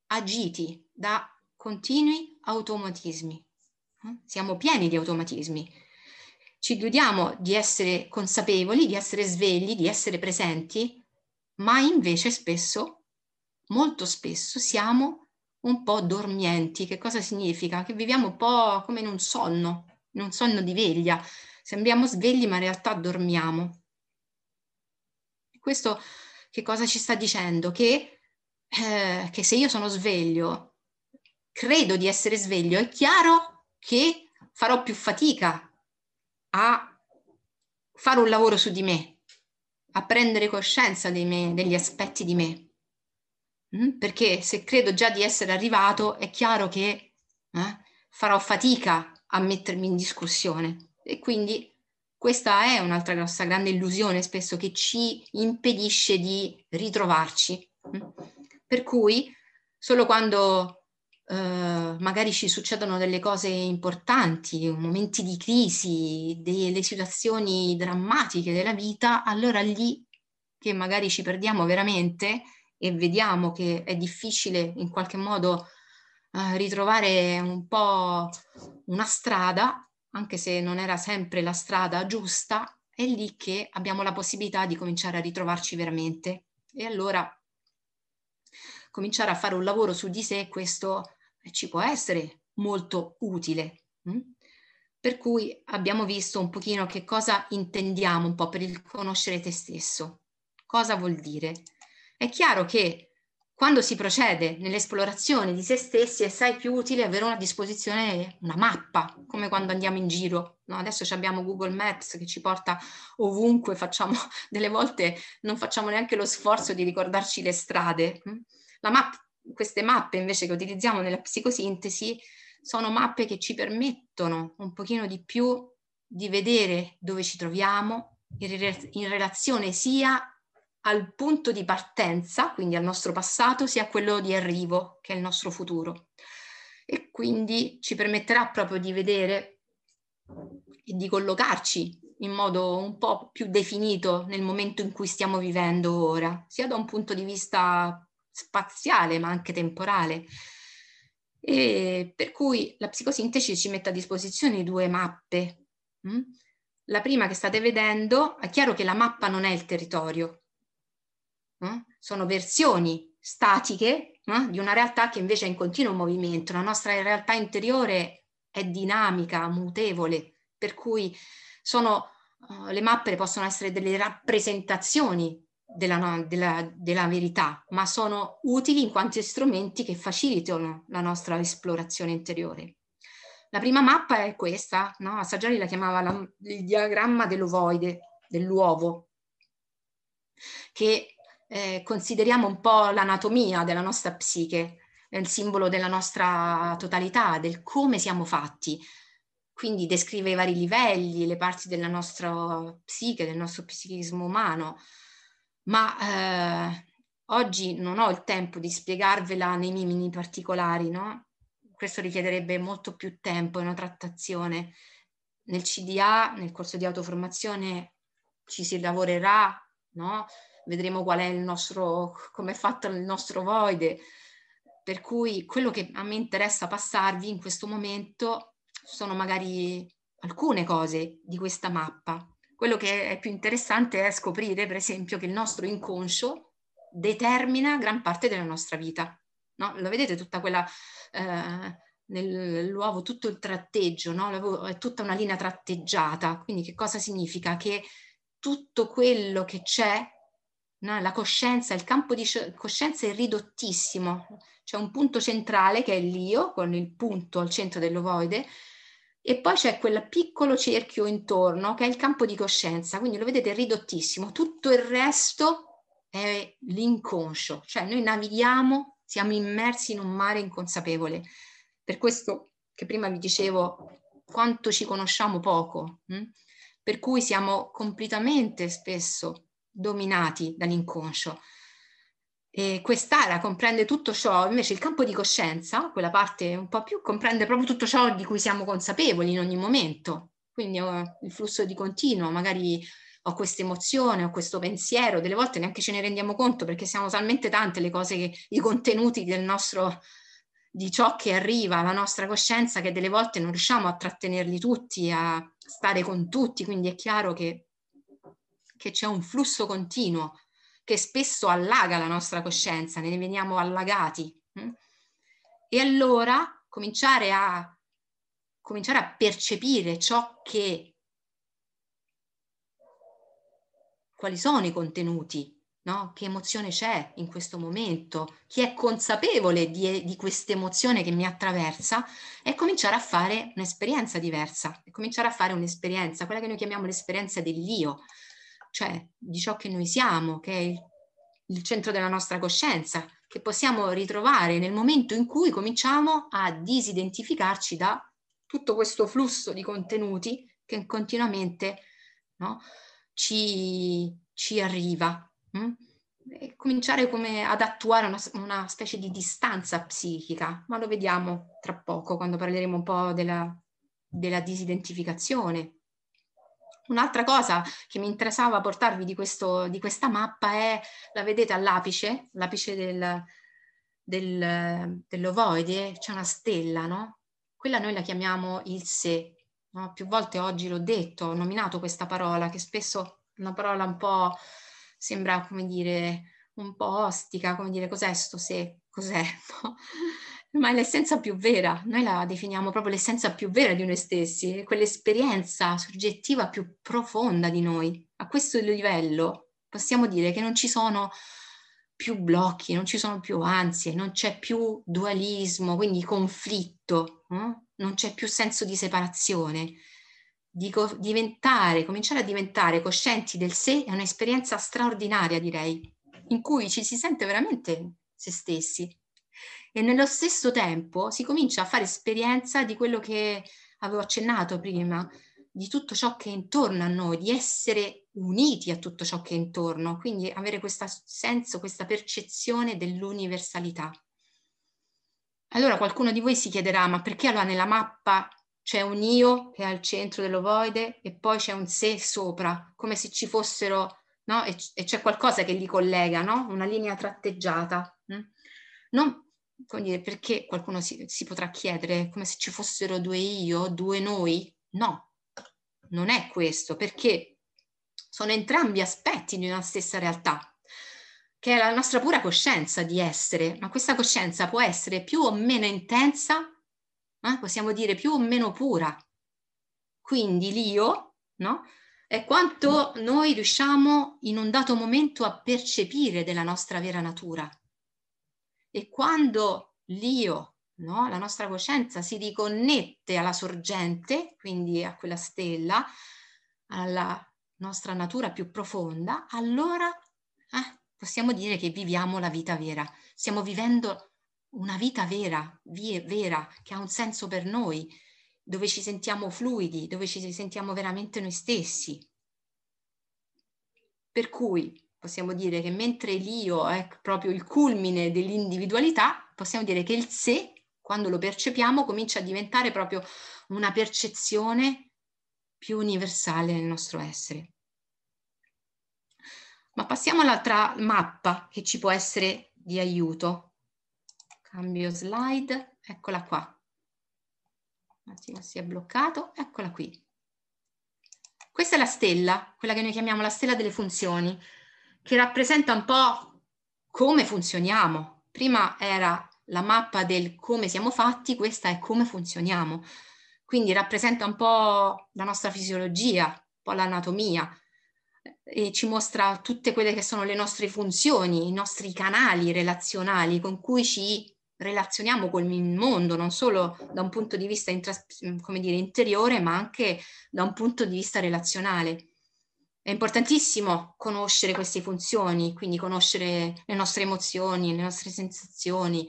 agiti da continui automatismi. Eh? Siamo pieni di automatismi. Ci illudiamo di essere consapevoli, di essere svegli, di essere presenti, ma invece spesso, molto spesso, siamo un po' dormienti. Che cosa significa? Che viviamo un po' come in un sonno, in un sonno di veglia. Sembriamo svegli, ma in realtà dormiamo. Questo che cosa ci sta dicendo? Che, eh, che se io sono sveglio, credo di essere sveglio, è chiaro che farò più fatica a fare un lavoro su di me, a prendere coscienza me, degli aspetti di me. Mm? Perché se credo già di essere arrivato, è chiaro che eh, farò fatica a mettermi in discussione e quindi questa è un'altra grossa grande illusione spesso che ci impedisce di ritrovarci. Mm? Per cui solo quando eh, magari ci succedono delle cose importanti, momenti di crisi, delle situazioni drammatiche della vita, allora lì che magari ci perdiamo veramente e vediamo che è difficile in qualche modo eh, ritrovare un po' una strada, anche se non era sempre la strada giusta, è lì che abbiamo la possibilità di cominciare a ritrovarci veramente. E allora cominciare a fare un lavoro su di sé, questo ci può essere molto utile. Hm? Per cui abbiamo visto un pochino che cosa intendiamo un po' per il conoscere te stesso. Cosa vuol dire? È chiaro che quando si procede nell'esplorazione di se stessi è assai più utile avere a disposizione una mappa, come quando andiamo in giro. No? Adesso abbiamo Google Maps che ci porta ovunque, facciamo, delle volte non facciamo neanche lo sforzo di ricordarci le strade. Map, queste mappe invece che utilizziamo nella psicosintesi sono mappe che ci permettono un pochino di più di vedere dove ci troviamo in, relazione sia al punto di partenza, quindi al nostro passato, sia a quello di arrivo, che è il nostro futuro. E quindi ci permetterà proprio di vedere e di collocarci in modo un po' più definito nel momento in cui stiamo vivendo ora, sia da un punto di vista spaziale ma anche temporale. E per cui la psicosintesi ci mette a disposizione due mappe. Mm? La prima che state vedendo, è chiaro che la mappa non è il territorio, mm? sono versioni statiche mm? di una realtà che invece è in continuo movimento. La nostra realtà interiore è dinamica, mutevole, per cui sono, uh, le mappe possono essere delle rappresentazioni della, della, della, verità, ma sono utili in quanto strumenti che facilitano la nostra esplorazione interiore. La prima mappa è questa, no? Assaggiari la chiamava la, il diagramma dell'ovoide, dell'uovo, che eh, consideriamo un po' l'anatomia della nostra psiche, il simbolo della nostra totalità, del come siamo fatti. Quindi descrive i vari livelli, le parti della nostra psiche, del nostro psichismo umano, ma eh, oggi non ho il tempo di spiegarvela nei minimi particolari, no? Questo richiederebbe molto più tempo e una trattazione. Nel CDA, nel corso di autoformazione, ci si lavorerà, no? Vedremo qual è il nostro, come è fatto il nostro voide. Per cui quello che a me interessa passarvi in questo momento sono magari alcune cose di questa mappa, quello che è più interessante è scoprire, per esempio, che il nostro inconscio determina gran parte della nostra vita. No? Lo vedete tutta quella... Eh, nell'uovo tutto il tratteggio, no? è tutta una linea tratteggiata. Quindi che cosa significa? Che tutto quello che c'è, no? la coscienza, il campo di coscienza è ridottissimo. C'è un punto centrale che è l'io, con il punto al centro dell'ovoide, e poi c'è quel piccolo cerchio intorno che è il campo di coscienza, quindi lo vedete ridottissimo, tutto il resto è l'inconscio, cioè noi navighiamo, siamo immersi in un mare inconsapevole. Per questo che prima vi dicevo quanto ci conosciamo poco, hm? per cui siamo completamente spesso dominati dall'inconscio. E quest'area comprende tutto ciò, invece il campo di coscienza, quella parte un po' più, comprende proprio tutto ciò di cui siamo consapevoli in ogni momento. Quindi ho il flusso di continuo, magari ho questa emozione, ho questo pensiero, delle volte neanche ce ne rendiamo conto perché siamo talmente tante le cose, che, i contenuti del nostro, di ciò che arriva alla nostra coscienza che delle volte non riusciamo a trattenerli tutti, a stare con tutti, quindi è chiaro che, che c'è un flusso continuo che spesso allaga la nostra coscienza, ne veniamo allagati. Hm? E allora cominciare a, cominciare a percepire ciò che, quali sono i contenuti, no? che emozione c'è in questo momento, chi è consapevole di, di questa emozione che mi attraversa, e cominciare a fare un'esperienza diversa, cominciare a fare un'esperienza, quella che noi chiamiamo l'esperienza dell'io, cioè di ciò che noi siamo, che è il, centro della nostra coscienza, che possiamo ritrovare nel momento in cui cominciamo a disidentificarci da tutto questo flusso di contenuti che continuamente no, ci, ci, arriva. Hm? E cominciare ad attuare una, una, specie di distanza psichica, ma lo vediamo tra poco quando parleremo un po' della, della disidentificazione Un'altra cosa che mi interessava portarvi di, questo, di questa mappa è, la vedete all'apice, l'apice del, del, dell'ovoide, c'è una stella, no? Quella noi la chiamiamo il sé. No? Più volte oggi l'ho detto, ho nominato questa parola, che spesso è una parola un po' sembra, come dire, un po' ostica, come dire, cos'è sto sé? Cos'è? No? Ma è l'essenza più vera, noi la definiamo proprio l'essenza più vera di noi stessi, quell'esperienza soggettiva più profonda di noi. A questo livello possiamo dire che non ci sono più blocchi, non ci sono più ansie, non c'è più dualismo, quindi conflitto, no? non c'è più senso di separazione. Dico, diventare, cominciare a diventare coscienti del sé è un'esperienza straordinaria, direi, in cui ci si sente veramente se stessi e nello stesso tempo si comincia a fare esperienza di quello che avevo accennato prima, di tutto ciò che è intorno a noi, di essere uniti a tutto ciò che è intorno, quindi avere questo senso, questa percezione dell'universalità. Allora qualcuno di voi si chiederà, ma perché allora nella mappa c'è un io che è al centro dell'ovoide e poi c'è un sé sopra, come se ci fossero, no? E, c'è qualcosa che li collega, no? Una linea tratteggiata. Hm? Non, dire, perché qualcuno si, si potrà chiedere come se ci fossero due io, due noi? No, non è questo, perché sono entrambi aspetti di una stessa realtà che è la nostra pura coscienza di essere, ma questa coscienza può essere più o meno intensa, eh? possiamo dire più o meno pura. Quindi l'io, no? È quanto noi riusciamo in un dato momento a percepire della nostra vera natura. E quando l'io, no? la nostra coscienza, si riconnette alla sorgente, quindi a quella stella, alla nostra natura più profonda, allora eh, possiamo dire che viviamo la vita vera. Stiamo vivendo una vita vera, vera, che ha un senso per noi, dove ci sentiamo fluidi, dove ci sentiamo veramente noi stessi. Per cui possiamo dire che mentre l'io è proprio il culmine dell'individualità, possiamo dire che il sé, quando lo percepiamo, comincia a diventare proprio una percezione più universale nel nostro essere. Ma passiamo all'altra mappa che ci può essere di aiuto. Cambio slide, eccola qua. Un attimo si è bloccato, eccola qui. Questa è la stella, quella che noi chiamiamo la stella delle funzioni, che rappresenta un po' come funzioniamo. Prima era la mappa del come siamo fatti, questa è come funzioniamo. Quindi rappresenta un po' la nostra fisiologia, un po' l'anatomia, e ci mostra tutte quelle che sono le nostre funzioni, i nostri canali relazionali con cui ci relazioniamo con il mondo, non solo da un punto di vista dire, interiore, ma anche da un punto di vista relazionale. È importantissimo conoscere queste funzioni, quindi conoscere le nostre emozioni, le nostre sensazioni,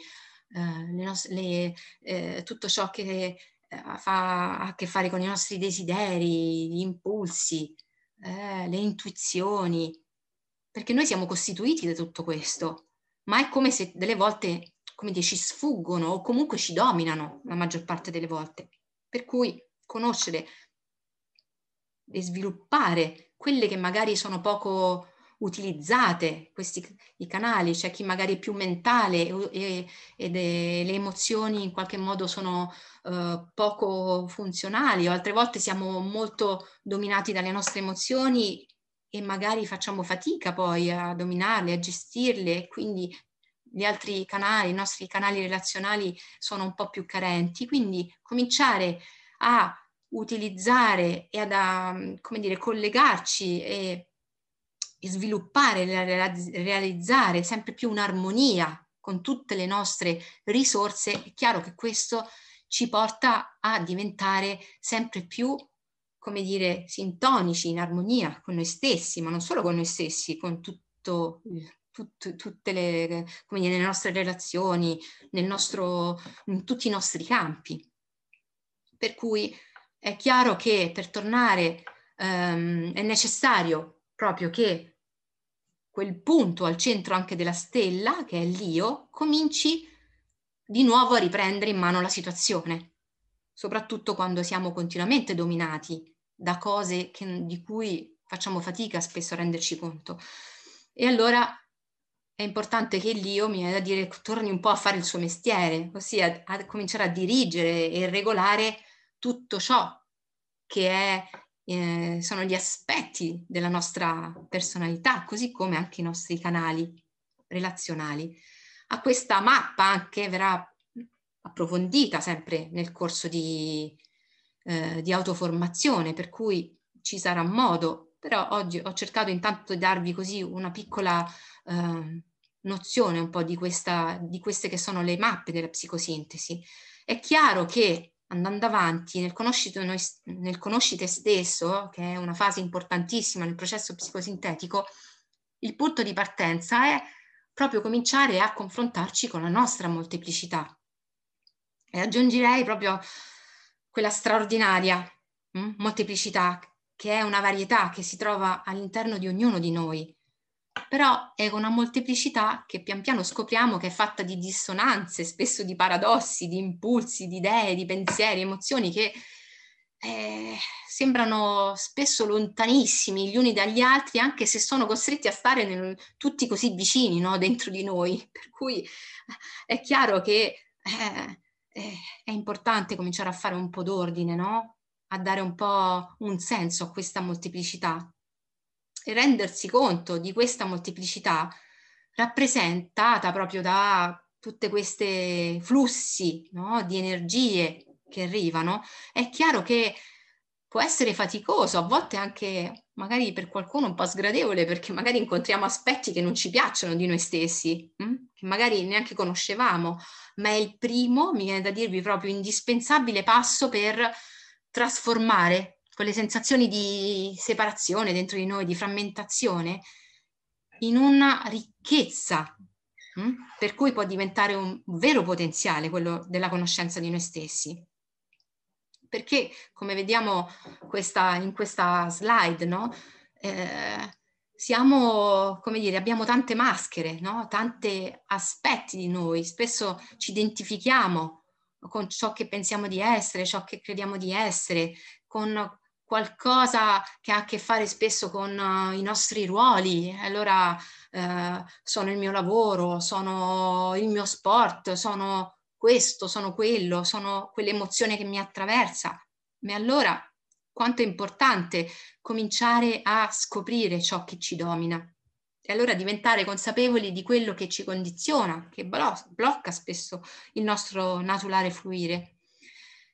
eh, le nos- le, eh, tutto ciò che eh, fa, ha a che fare con i nostri desideri, gli impulsi, eh, le intuizioni, perché noi siamo costituiti da tutto questo, ma è come se delle volte, come dire, ci sfuggono o comunque ci dominano la maggior parte delle volte. Per cui conoscere e sviluppare quelle che magari sono poco utilizzate, questi i canali, c'è chi magari è più mentale e, ed è, le emozioni in qualche modo sono uh, poco funzionali o altre volte siamo molto dominati dalle nostre emozioni e magari facciamo fatica poi a dominarle, a gestirle e quindi gli altri canali, i nostri canali relazionali sono un po' più carenti, quindi cominciare a utilizzare e ad, a, come dire, collegarci e sviluppare, realizzare sempre più un'armonia con tutte le nostre risorse, è chiaro che questo ci porta a diventare sempre più, come dire, sintonici, in armonia con noi stessi, ma non solo con noi stessi, con tutto, tut, tutte le, come dire, le nostre relazioni, nel nostro, in tutti i nostri campi. Per cui è chiaro che per tornare um, è necessario proprio che quel punto al centro anche della stella, che è l'io, cominci di nuovo a riprendere in mano la situazione, soprattutto quando siamo continuamente dominati da cose che, di cui facciamo fatica spesso a renderci conto. E allora è importante che l'io, mi viene da dire, torni un po' a fare il suo mestiere, ossia a cominciare a dirigere e regolare tutto ciò che è eh, sono gli aspetti della nostra personalità, così come anche i nostri canali relazionali. A questa mappa anche verrà approfondita sempre nel corso di, eh, di autoformazione, per cui ci sarà modo, però oggi ho cercato intanto di darvi così una piccola eh, nozione un po' di, questa, di queste che sono le mappe della psicosintesi. È chiaro che andando avanti nel noi, nel conosci te stesso, che è una fase importantissima nel processo psicosintetico, il punto di partenza è proprio cominciare a confrontarci con la nostra molteplicità. E aggiungerei proprio quella straordinaria hm, molteplicità che è una varietà che si trova all'interno di ognuno di noi, però è una molteplicità che pian piano scopriamo che è fatta di dissonanze, spesso di paradossi, di impulsi, di idee, di pensieri, emozioni che eh, sembrano spesso lontanissimi gli uni dagli altri, anche se sono costretti a stare nel, tutti così vicini no? dentro di noi. Per cui eh, è chiaro che eh, eh, è importante cominciare a fare un po' d'ordine, no? a dare un po' un senso a questa molteplicità rendersi conto di questa molteplicità rappresentata proprio da tutte queste flussi no? di energie che arrivano, è chiaro che può essere faticoso, a volte anche magari per qualcuno un po' sgradevole, perché magari incontriamo aspetti che non ci piacciono di noi stessi, hm? che magari neanche conoscevamo, ma è il primo, mi viene da dirvi proprio indispensabile passo per trasformare quelle sensazioni di separazione dentro di noi, di frammentazione, in una ricchezza, hm? per cui può diventare un vero potenziale quello della conoscenza di noi stessi. Perché, come vediamo questa, in questa slide, no? Eh, siamo, come dire, abbiamo tante maschere, no? tanti aspetti di noi, spesso ci identifichiamo con ciò che pensiamo di essere, ciò che crediamo di essere, con qualcosa che ha a che fare spesso con uh, i nostri ruoli. Allora uh, sono il mio lavoro, sono il mio sport, sono questo, sono quello, sono quell'emozione che mi attraversa. Ma allora quanto è importante cominciare a scoprire ciò che ci domina e allora diventare consapevoli di quello che ci condiziona, che blocca spesso il nostro naturale fluire.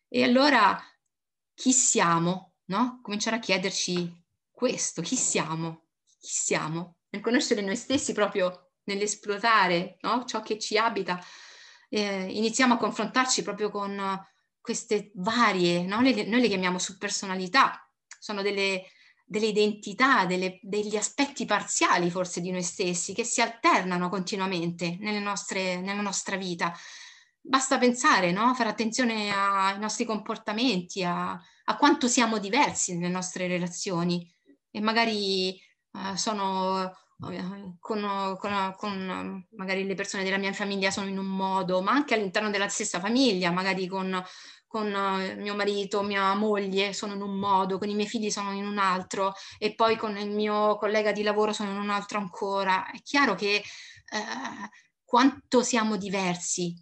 E allora chi siamo? No? Cominciare a chiederci questo, chi siamo? Chi siamo? Nel conoscere noi stessi proprio nell'esplorare no? ciò che ci abita, eh, iniziamo a confrontarci proprio con queste varie, no? le, noi le chiamiamo subpersonalità, sono delle, delle identità, delle, degli aspetti parziali forse di noi stessi che si alternano continuamente nelle nostre, nella nostra vita basta pensare, no? fare attenzione ai nostri comportamenti, a, a, quanto siamo diversi nelle nostre relazioni e magari uh, sono uh, con, con, con, magari le persone della mia famiglia sono in un modo, ma anche all'interno della stessa famiglia, magari con, con uh, mio marito, mia moglie sono in un modo, con i miei figli sono in un altro e poi con il mio collega di lavoro sono in un altro ancora. È chiaro che quanto siamo diversi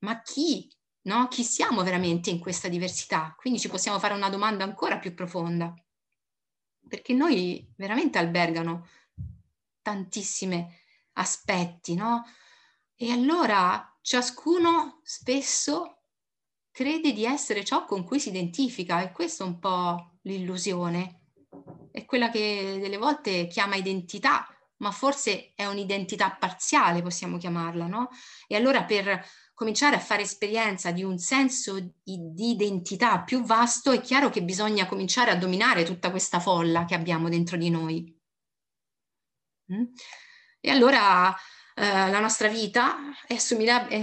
ma chi? No? Chi siamo veramente in questa diversità? Quindi ci possiamo fare una domanda ancora più profonda, perché noi veramente albergano tantissimi aspetti, no? E allora ciascuno spesso crede di essere ciò con cui si identifica e questa è un po' l'illusione. È quella che delle volte chiama identità, ma forse è un'identità parziale, possiamo chiamarla, no? E allora per cominciare a fare esperienza di un senso di identità più vasto, è chiaro che bisogna cominciare a dominare tutta questa folla che abbiamo dentro di noi. Mm? E allora eh, la nostra vita è,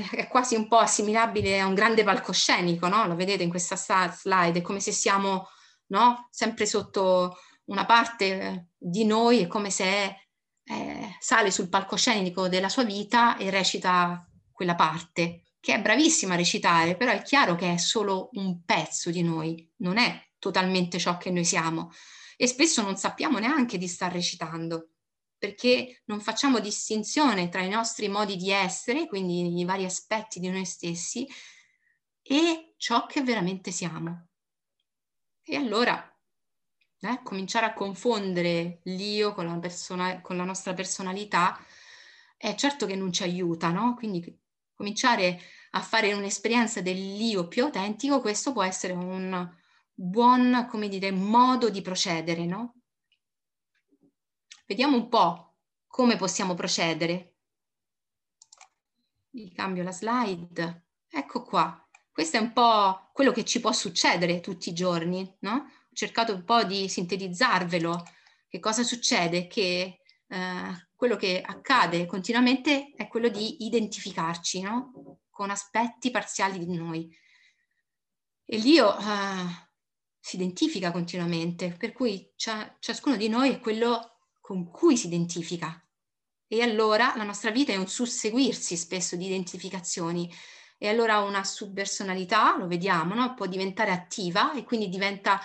è, quasi un po' assimilabile a un grande palcoscenico, no? Lo vedete in questa slide, è come se siamo no? sempre sotto una parte di noi, è come se eh, sale sul palcoscenico della sua vita e recita quella parte che è bravissima a recitare, però è chiaro che è solo un pezzo di noi, non è totalmente ciò che noi siamo e spesso non sappiamo neanche di star recitando perché non facciamo distinzione tra i nostri modi di essere, quindi i vari aspetti di noi stessi, e ciò che veramente siamo. E allora eh, cominciare a confondere l'io con la, persona, con la nostra personalità, è certo che non ci aiuta, no? Quindi cominciare a fare un'esperienza dell'io più autentico, questo può essere un buon, come dire, modo di procedere, no? Vediamo un po' come possiamo procedere. Vi cambio la slide. Ecco qua. Questo è un po' quello che ci può succedere tutti i giorni, no? Ho cercato un po' di sintetizzarvelo. Che cosa succede? Che eh, quello che accade continuamente è quello di identificarci no? con aspetti parziali di noi. E l'io eh, si identifica continuamente, per cui ciascuno di noi è quello con cui si identifica. E allora la nostra vita è un susseguirsi spesso di identificazioni. E allora una subpersonalità, lo vediamo, no? può diventare attiva e quindi diventa,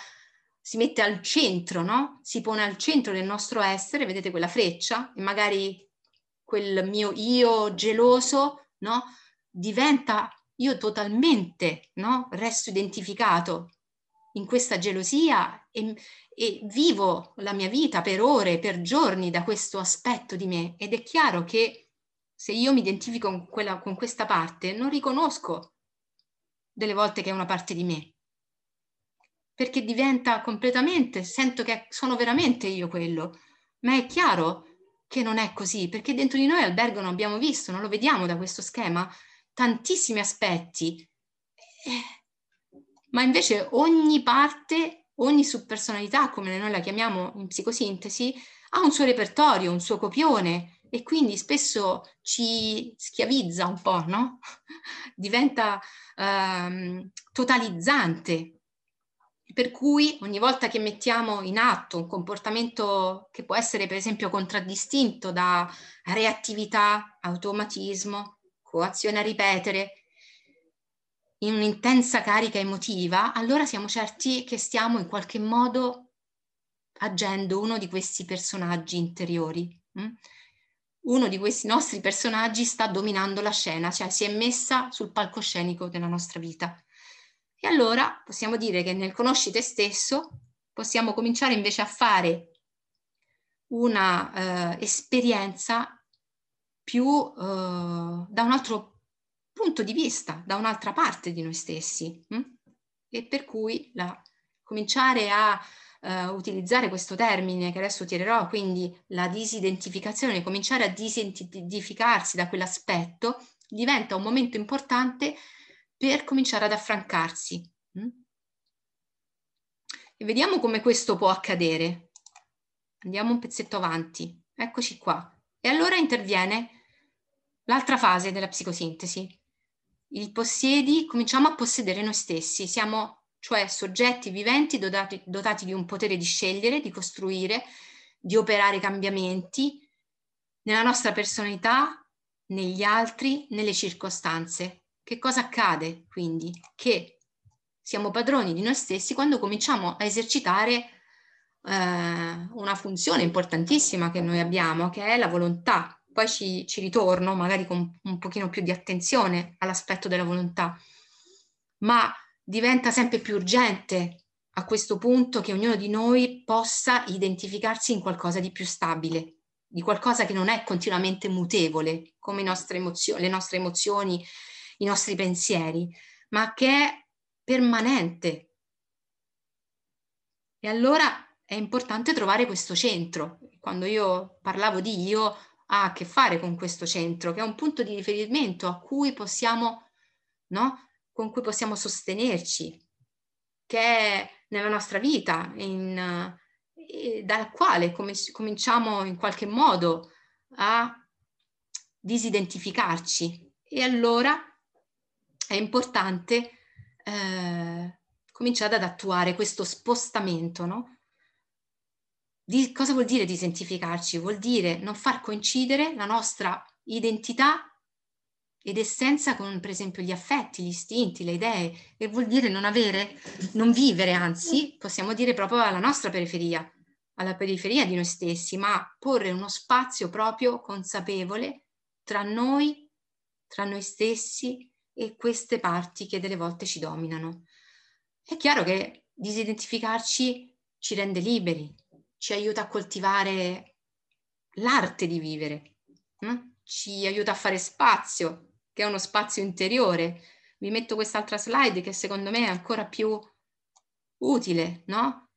si mette al centro, no? si pone al centro del nostro essere, vedete quella freccia, e magari quel mio io geloso no? diventa io totalmente no? resto identificato in questa gelosia e, e, vivo la mia vita per ore, per giorni da questo aspetto di me ed è chiaro che se io mi identifico con, quella, con questa parte non riconosco delle volte che è una parte di me perché diventa completamente, sento che sono veramente io quello, ma è chiaro che non è così, perché dentro di noi albergano, abbiamo visto, non lo vediamo da questo schema, tantissimi aspetti. Eh, ma invece ogni parte, ogni subpersonalità, come noi la chiamiamo in psicosintesi, ha un suo repertorio, un suo copione e quindi spesso ci schiavizza un po', no? Diventa ehm, totalizzante per cui ogni volta che mettiamo in atto un comportamento che può essere per esempio contraddistinto da reattività, automatismo, coazione a ripetere, in un'intensa carica emotiva, allora siamo certi che stiamo in qualche modo agendo uno di questi personaggi interiori. Hm? Uno di questi nostri personaggi sta dominando la scena, cioè si è messa sul palcoscenico della nostra vita. E allora possiamo dire che nel conosci te stesso possiamo cominciare invece a fare una eh, esperienza più eh, da un altro punto di vista, da un'altra parte di noi stessi. Hm? E per cui la, cominciare a uh, utilizzare questo termine che adesso tirerò, quindi la disidentificazione, cominciare a disidentificarsi da quell'aspetto, diventa un momento importante per cominciare ad affrancarsi. Mm? E vediamo come questo può accadere. Andiamo un pezzetto avanti. Eccoci qua. E allora interviene l'altra fase della psicosintesi. Il possiedi, cominciamo a possedere noi stessi. Siamo cioè soggetti viventi dotati, dotati di un potere di scegliere, di costruire, di operare cambiamenti nella nostra personalità, negli altri, nelle circostanze. Che cosa accade quindi? Che siamo padroni di noi stessi quando cominciamo a esercitare eh, una funzione importantissima che noi abbiamo, che è la volontà. Poi ci, ci ritorno magari con un pochino più di attenzione all'aspetto della volontà, ma diventa sempre più urgente a questo punto che ognuno di noi possa identificarsi in qualcosa di più stabile, di qualcosa che non è continuamente mutevole, come nostre emozio- le nostre emozioni i nostri pensieri, ma che è permanente. E allora è importante trovare questo centro. Quando io parlavo di io, ha a che fare con questo centro, che è un punto di riferimento a cui possiamo, no? con cui possiamo sostenerci, che è nella nostra vita, in, dal quale com- cominciamo in qualche modo a disidentificarci. E allora è importante eh, cominciare ad attuare questo spostamento, no? Di, cosa vuol dire disidentificarci? Vuol dire non far coincidere la nostra identità ed essenza con per esempio gli affetti, gli istinti, le idee e vuol dire non avere, non vivere, anzi possiamo dire proprio alla nostra periferia, alla periferia di noi stessi, ma porre uno spazio proprio consapevole tra noi, tra noi stessi e queste parti che delle volte ci dominano. È chiaro che disidentificarci ci rende liberi, ci aiuta a coltivare l'arte di vivere, no? ci aiuta a fare spazio, che è uno spazio interiore. Vi metto quest'altra slide che secondo me è ancora più utile, no?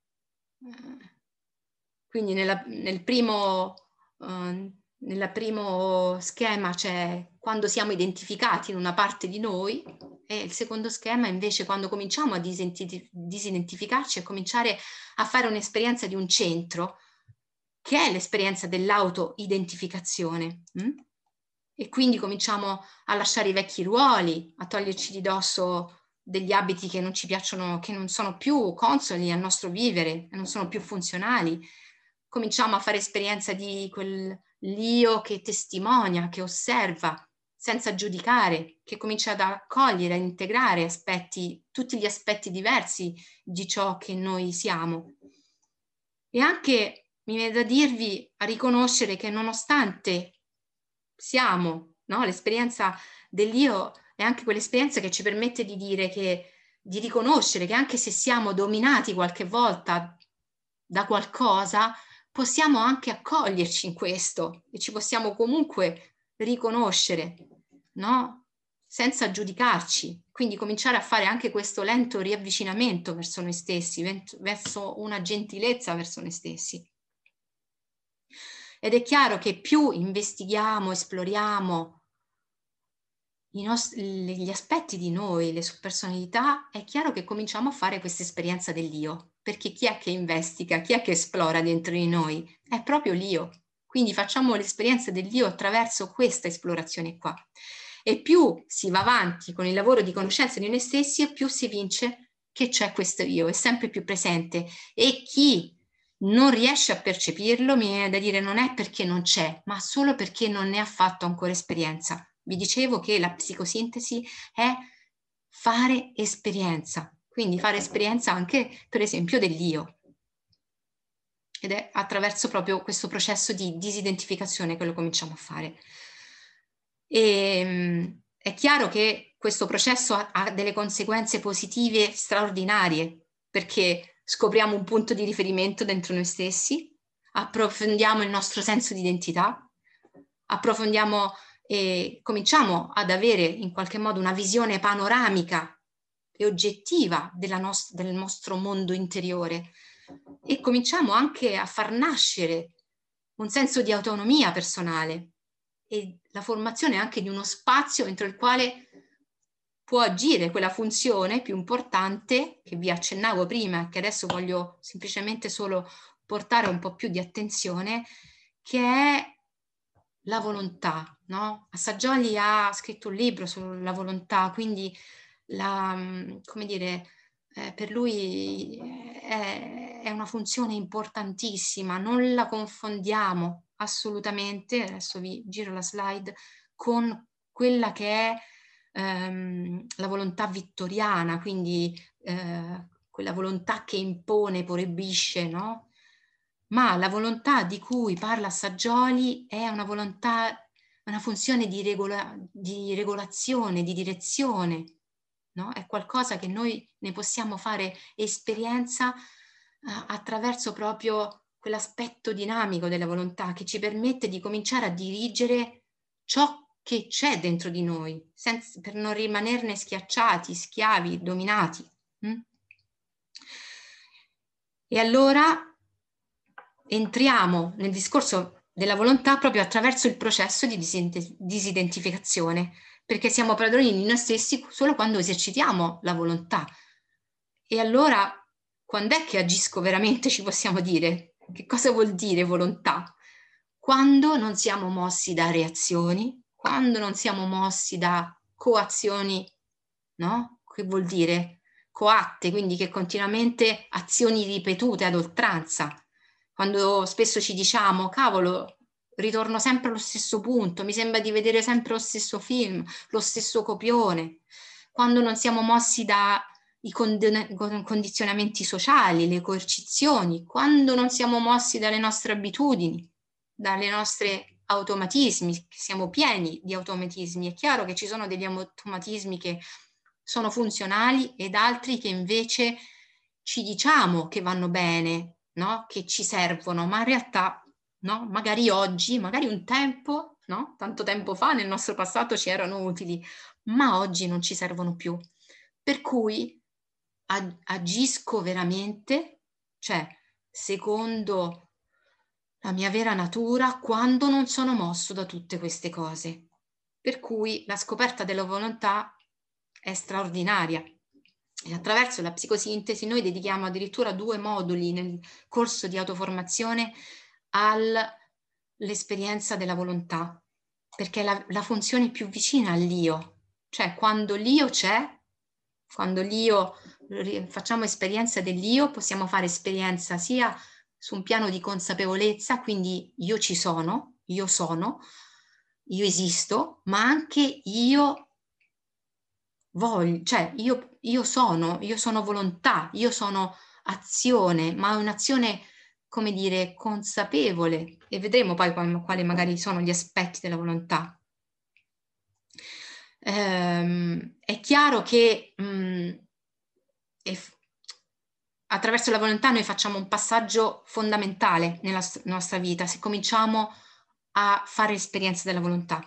Quindi nella, nel primo, uh, nel primo schema c'è quando siamo identificati in una parte di noi e il secondo schema invece quando cominciamo a disidentificarci e cominciare a fare un'esperienza di un centro che è l'esperienza dell'auto-identificazione. Hm? E quindi cominciamo a lasciare i vecchi ruoli, a toglierci di dosso degli abiti che non ci piacciono, che non sono più consoli al nostro vivere, non sono più funzionali. Cominciamo a fare esperienza di quell'io che testimonia, che osserva, senza giudicare, che comincia ad accogliere, a integrare aspetti, tutti gli aspetti diversi di ciò che noi siamo. E anche mi viene da dirvi a riconoscere che nonostante siamo, no, l'esperienza dell'io è anche quell'esperienza che ci permette di dire che, di riconoscere che anche se siamo dominati qualche volta da qualcosa, possiamo anche accoglierci in questo e ci possiamo comunque riconoscere, no? Senza giudicarci. Quindi cominciare a fare anche questo lento riavvicinamento verso noi stessi, verso una gentilezza verso noi stessi. Ed è chiaro che più investighiamo, esploriamo nostri, gli aspetti di noi, le subpersonalità, è chiaro che cominciamo a fare questa esperienza dell'io, perché chi è che investiga, chi è che esplora dentro di noi? È proprio l'io. Quindi facciamo l'esperienza dell'io attraverso questa esplorazione qua. E più si va avanti con il lavoro di conoscenza di noi stessi, più si vince che c'è questo io, è sempre più presente. E chi non riesce a percepirlo, mi viene da dire non è perché non c'è, ma solo perché non ne ha fatto ancora esperienza. Vi dicevo che la psicosintesi è fare esperienza, quindi fare esperienza anche, per esempio, dell'io ed è attraverso proprio questo processo di disidentificazione che lo cominciamo a fare. E, ehm, è chiaro che questo processo ha, ha delle conseguenze positive straordinarie perché scopriamo un punto di riferimento dentro noi stessi, approfondiamo il nostro senso di identità, approfondiamo e cominciamo ad avere in qualche modo una visione panoramica e oggettiva nost- del nostro mondo interiore, e cominciamo anche a far nascere un senso di autonomia personale e la formazione anche di uno spazio entro il quale può agire quella funzione più importante che vi accennavo prima, che adesso voglio semplicemente solo portare un po' più di attenzione, che è la volontà. No? Assaggioli ha scritto un libro sulla volontà, quindi la, come dire, eh, per lui è, è, una funzione importantissima, non la confondiamo assolutamente, adesso vi giro la slide, con quella che è ehm, la volontà vittoriana, quindi eh, quella volontà che impone, proibisce, no? Ma la volontà di cui parla Saggioli è una volontà, una funzione di, regola, di regolazione, di direzione, no? È qualcosa che noi ne possiamo fare esperienza uh, attraverso proprio quell'aspetto dinamico della volontà che ci permette di cominciare a dirigere ciò che c'è dentro di noi, senza, per non rimanerne schiacciati, schiavi, dominati. Mm? E allora entriamo nel discorso della volontà proprio attraverso il processo di disidentificazione, perché siamo padroni di noi stessi solo quando esercitiamo la volontà. E allora, quando è che agisco veramente, ci possiamo dire? Che cosa vuol dire volontà? Quando non siamo mossi da reazioni, quando non siamo mossi da coazioni, no? Che vuol dire? Coatte, quindi che continuamente azioni ripetute ad oltranza. Quando spesso ci diciamo, cavolo, ritorno sempre allo stesso punto, mi sembra di vedere sempre lo stesso film, lo stesso copione. Quando non siamo mossi dai condizionamenti sociali, le coercizioni, quando non siamo mossi dalle nostre abitudini, dalle nostre automatismi, siamo pieni di automatismi. È chiaro che ci sono degli automatismi che sono funzionali ed altri che invece ci diciamo che vanno bene, no? che ci servono, ma in realtà no? Magari oggi, magari un tempo, no? Tanto tempo fa nel nostro passato ci erano utili, ma oggi non ci servono più. Per cui ag- agisco veramente, cioè secondo la mia vera natura quando non sono mosso da tutte queste cose. Per cui la scoperta della volontà è straordinaria. E attraverso la psicosintesi noi dedichiamo addirittura due moduli nel corso di autoformazione all'esperienza della volontà, perché è la, la funzione più vicina all'io, cioè quando l'io c'è, Quando l'io, facciamo esperienza dell'io, possiamo fare esperienza sia su un piano di consapevolezza, quindi io ci sono, io sono, io esisto, ma anche io voglio, cioè io, io sono, io sono volontà, io sono azione, ma un'azione, come dire, consapevole e vedremo poi quali magari sono gli aspetti della volontà. Ehm, è chiaro che mh, mm, è, attraverso la volontà noi facciamo un passaggio fondamentale nella nostra vita, se cominciamo a fare esperienza della volontà,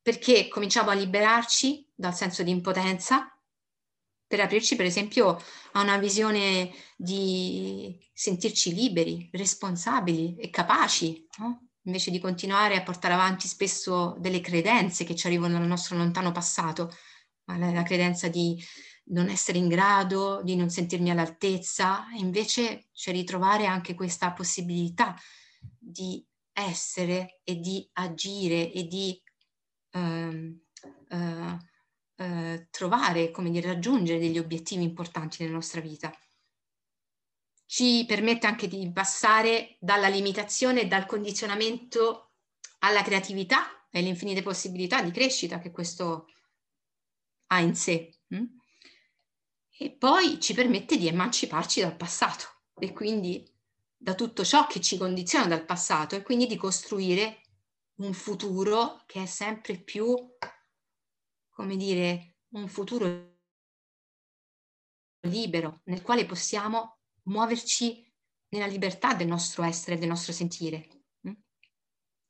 perché cominciamo a liberarci dal senso di impotenza, per aprirci per esempio a una visione di sentirci liberi, responsabili e capaci, no? invece di continuare a portare avanti spesso delle credenze che ci arrivano dal nostro lontano passato, la, la credenza di non essere in grado, di non sentirmi all'altezza, invece c'è ritrovare anche questa possibilità di essere e di agire e di uh, uh, uh, trovare, come dire, raggiungere degli obiettivi importanti nella nostra vita. Ci permette anche di passare dalla limitazione e dal condizionamento alla creatività e alle infinite possibilità di crescita che questo ha in sé. Hm? E poi ci permette di emanciparci dal passato e quindi da tutto ciò che ci condiziona dal passato e quindi di costruire un futuro che è sempre più, come dire, un futuro libero nel quale possiamo muoverci nella libertà del nostro essere, del nostro sentire. Mm?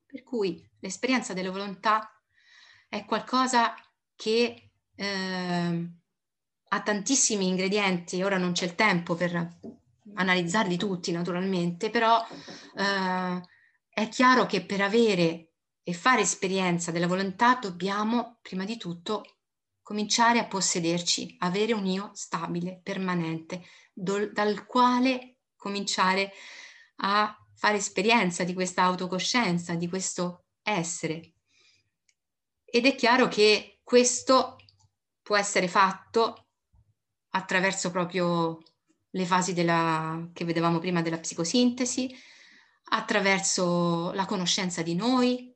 Per cui l'esperienza della volontà è qualcosa che eh, ha tantissimi ingredienti, ora non c'è il tempo per analizzarli tutti naturalmente, però eh, è chiaro che per avere e fare esperienza della volontà dobbiamo prima di tutto cominciare a possederci, avere un io stabile, permanente, do, dal quale cominciare a fare esperienza di questa autocoscienza, di questo essere. Ed è chiaro che questo può essere fatto attraverso proprio le fasi della, che vedevamo prima della psicosintesi, attraverso la conoscenza di noi,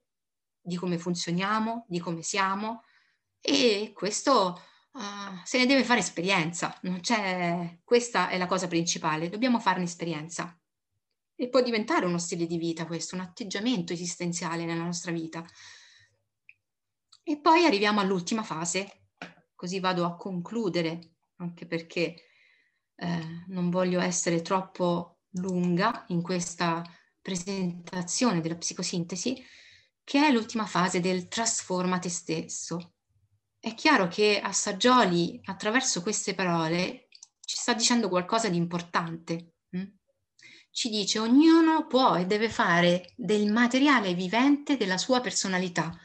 di come funzioniamo, di come siamo e questo uh, se ne deve fare esperienza, questa è la cosa principale, dobbiamo farne esperienza. E può diventare uno stile di vita questo, un atteggiamento esistenziale nella nostra vita. E poi arriviamo all'ultima fase, così vado a concludere, anche perché eh, non voglio essere troppo lunga in questa presentazione della psicosintesi, che è l'ultima fase del trasforma te stesso. È chiaro che a Saggioli, attraverso queste parole, ci sta dicendo qualcosa di importante. Hm? Ci dice ognuno può e deve fare del materiale vivente della sua personalità.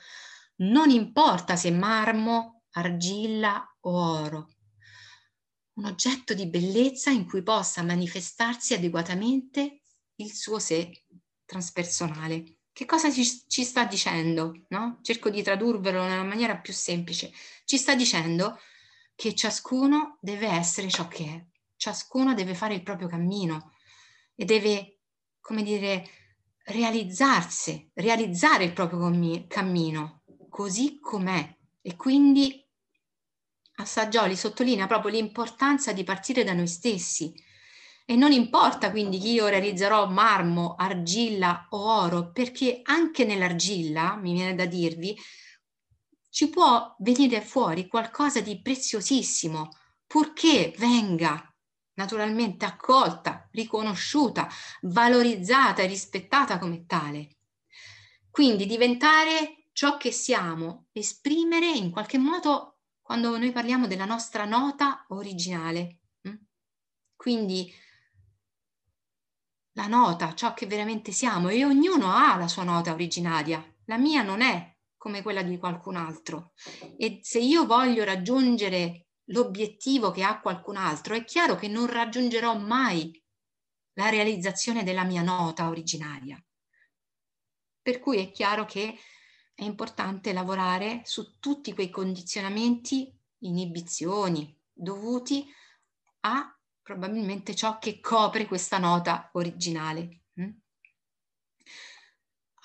Non importa se marmo, argilla o oro un oggetto di bellezza in cui possa manifestarsi adeguatamente il suo sé transpersonale. Che cosa ci, ci sta dicendo? No? Cerco di tradurvelo nella maniera più semplice. Ci sta dicendo che ciascuno deve essere ciò che è, ciascuno deve fare il proprio cammino e deve, come dire, realizzarsi, realizzare il proprio cammino così com'è e quindi Assaggioli sottolinea proprio l'importanza di partire da noi stessi. E non importa quindi che io realizzerò marmo, argilla o oro, perché anche nell'argilla, mi viene da dirvi, ci può venire fuori qualcosa di preziosissimo, purché venga naturalmente accolta, riconosciuta, valorizzata e rispettata come tale. Quindi diventare ciò che siamo, esprimere in qualche modo quando noi parliamo della nostra nota originale. Mm? Quindi la nota, ciò che veramente siamo, e ognuno ha la sua nota originaria. La mia non è come quella di qualcun altro. E se io voglio raggiungere l'obiettivo che ha qualcun altro, è chiaro che non raggiungerò mai la realizzazione della mia nota originaria. Per cui è chiaro che è importante lavorare su tutti quei condizionamenti, inibizioni, dovuti a probabilmente ciò che copre questa nota originale. Mm?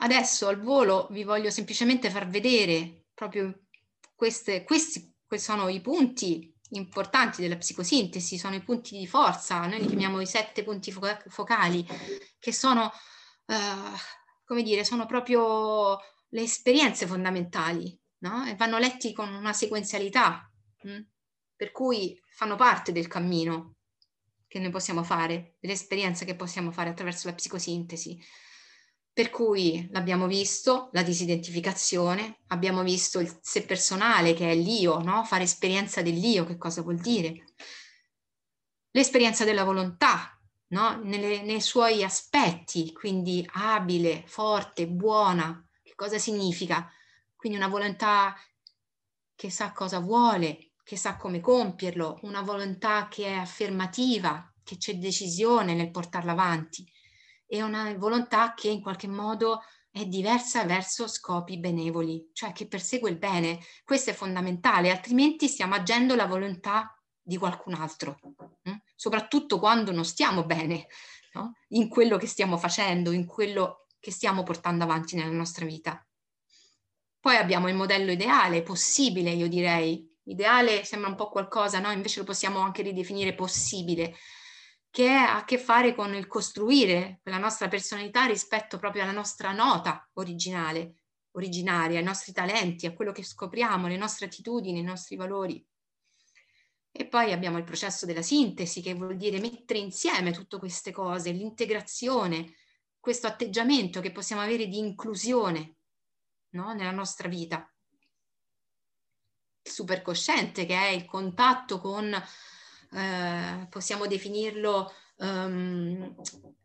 Adesso al volo vi voglio semplicemente far vedere proprio queste, questi, questi sono i punti importanti della psicosintesi, sono i punti di forza, noi li chiamiamo i sette punti focali, che sono, uh, come dire, sono proprio le esperienze fondamentali, no? E vanno letti con una sequenzialità, mh? Mm? per cui fanno parte del cammino che noi possiamo fare, dell'esperienza che possiamo fare attraverso la psicosintesi. Per cui l'abbiamo visto, la disidentificazione, abbiamo visto il sé personale che è l'io, no? fare esperienza dell'io, che cosa vuol dire? L'esperienza della volontà, no? Nelle, nei suoi aspetti, quindi abile, forte, buona, che cosa significa? Quindi una volontà che sa cosa vuole, che sa come compierlo, una volontà che è affermativa, che c'è decisione nel portarla avanti e una volontà che in qualche modo è diversa verso scopi benevoli, cioè che persegue il bene. Questo è fondamentale, altrimenti stiamo agendo la volontà di qualcun altro, hm? soprattutto quando non stiamo bene no? in quello che stiamo facendo, in quello che stiamo portando avanti nella nostra vita. Poi abbiamo il modello ideale, possibile, io direi. Ideale sembra un po' qualcosa, no? Invece lo possiamo anche ridefinire possibile che ha a che fare con il costruire la nostra personalità rispetto proprio alla nostra nota originale, originaria, ai nostri talenti, a quello che scopriamo, le nostre attitudini, i nostri valori. E poi abbiamo il processo della sintesi, che vuol dire mettere insieme tutte queste cose, l'integrazione, questo atteggiamento che possiamo avere di inclusione no? nella nostra vita. Il supercosciente, che è il contatto con eh, possiamo definirlo um,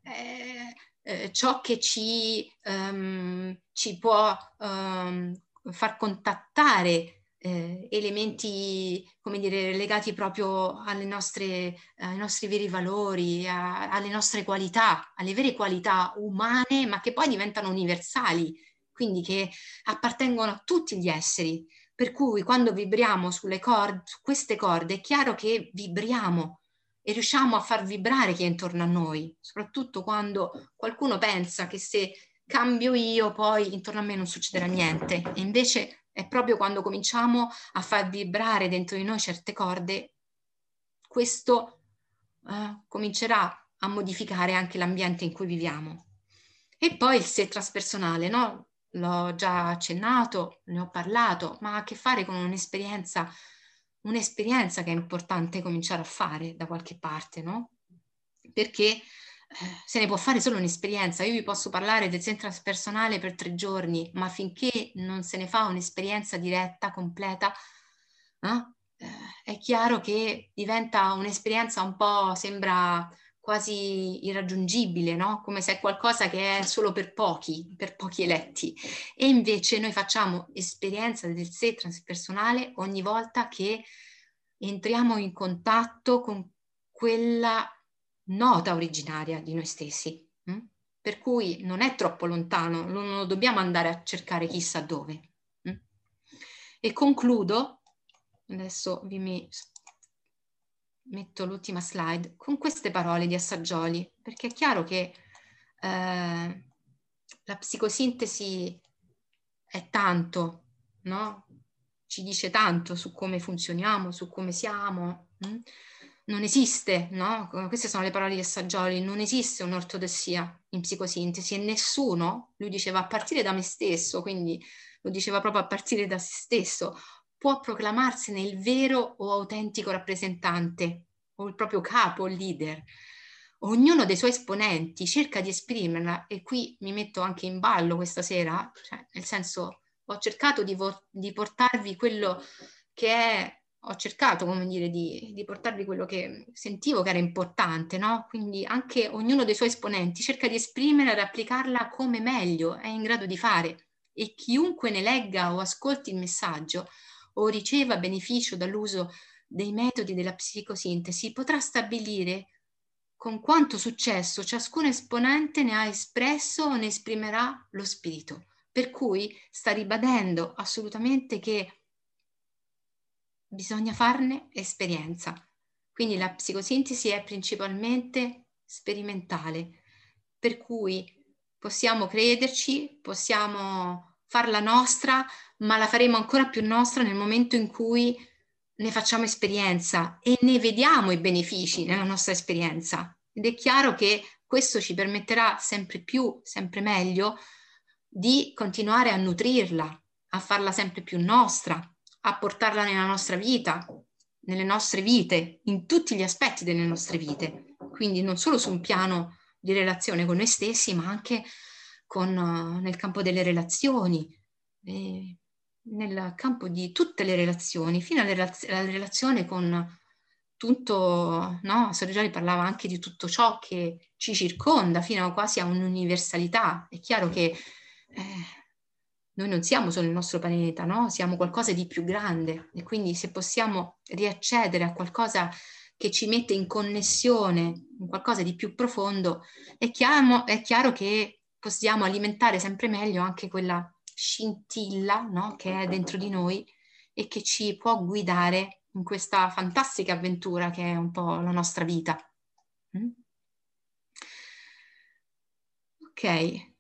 eh, eh, ciò che ci, um, ci può um, far contattare eh, elementi, come dire, legati proprio nostre, ai nostri veri valori, a, alle nostre qualità, alle vere qualità umane, ma che poi diventano universali, quindi che appartengono a tutti gli esseri. Per cui quando vibriamo sulle corde, su queste corde, è chiaro che vibriamo e riusciamo a far vibrare chi è intorno a noi, soprattutto quando qualcuno pensa che se cambio io poi intorno a me non succederà niente. E invece è proprio quando cominciamo a far vibrare dentro di noi certe corde, questo uh, comincerà a modificare anche l'ambiente in cui viviamo. E poi il sé traspersonale, no? L'ho già accennato, ne ho parlato, ma ha a che fare con un'esperienza, un'esperienza che è importante cominciare a fare da qualche parte, no? Perché eh, se ne può fare solo un'esperienza. Io vi posso parlare del centro personale per tre giorni, ma finché non se ne fa un'esperienza diretta, completa, eh, è chiaro che diventa un'esperienza un po', sembra quasi irraggiungibile, no? come se è qualcosa che è solo per pochi, per pochi eletti. E invece noi facciamo esperienza del sé transpersonale ogni volta che entriamo in contatto con quella nota originaria di noi stessi. Hm? Per cui non è troppo lontano, non lo dobbiamo andare a cercare chissà dove. Hm? E concludo, adesso vi mi metto l'ultima slide, con queste parole di Assaggioli, perché è chiaro che eh, la psicosintesi è tanto, no? Ci dice tanto su come funzioniamo, su come siamo. Hm? Non esiste, no? Queste sono le parole di Assaggioli, non esiste un'ortodossia in psicosintesi e nessuno, lui diceva a partire da me stesso, quindi lo diceva proprio a partire da se stesso, può proclamarsene il vero o autentico rappresentante o il proprio capo, il leader. Ognuno dei suoi esponenti cerca di esprimerla e qui mi metto anche in ballo questa sera, cioè, nel senso ho cercato di, vo- di, portarvi quello che è, ho cercato come dire di, di, portarvi quello che sentivo che era importante, no? Quindi anche ognuno dei suoi esponenti cerca di esprimere e applicarla come meglio è in grado di fare e chiunque ne legga o ascolti il messaggio o riceva beneficio dall'uso dei metodi della psicosintesi potrà stabilire con quanto successo ciascun esponente ne ha espresso o ne esprimerà lo spirito. Per cui sta ribadendo assolutamente che bisogna farne esperienza. Quindi la psicosintesi è principalmente sperimentale, per cui possiamo crederci, possiamo farla nostra, ma la faremo ancora più nostra nel momento in cui ne facciamo esperienza e ne vediamo i benefici nella nostra esperienza. Ed è chiaro che questo ci permetterà sempre più, sempre meglio, di continuare a nutrirla, a farla sempre più nostra, a portarla nella nostra vita, nelle nostre vite, in tutti gli aspetti delle nostre vite. Quindi non solo su un piano di relazione con noi stessi, ma anche con, uh, nel campo delle relazioni, eh, nel campo di tutte le relazioni, fino alla, relaz- relazione con tutto, no? Sorgiali parlava anche di tutto ciò che ci circonda, fino quasi a un'universalità. È chiaro che eh, noi non siamo solo il nostro pianeta, no? Siamo qualcosa di più grande e quindi se possiamo riaccedere a qualcosa che ci mette in connessione, in qualcosa di più profondo, è chiaro, è chiaro che possiamo alimentare sempre meglio anche quella scintilla no? che è dentro di noi e che ci può guidare in questa fantastica avventura che è un po' la nostra vita. Mm? Ok,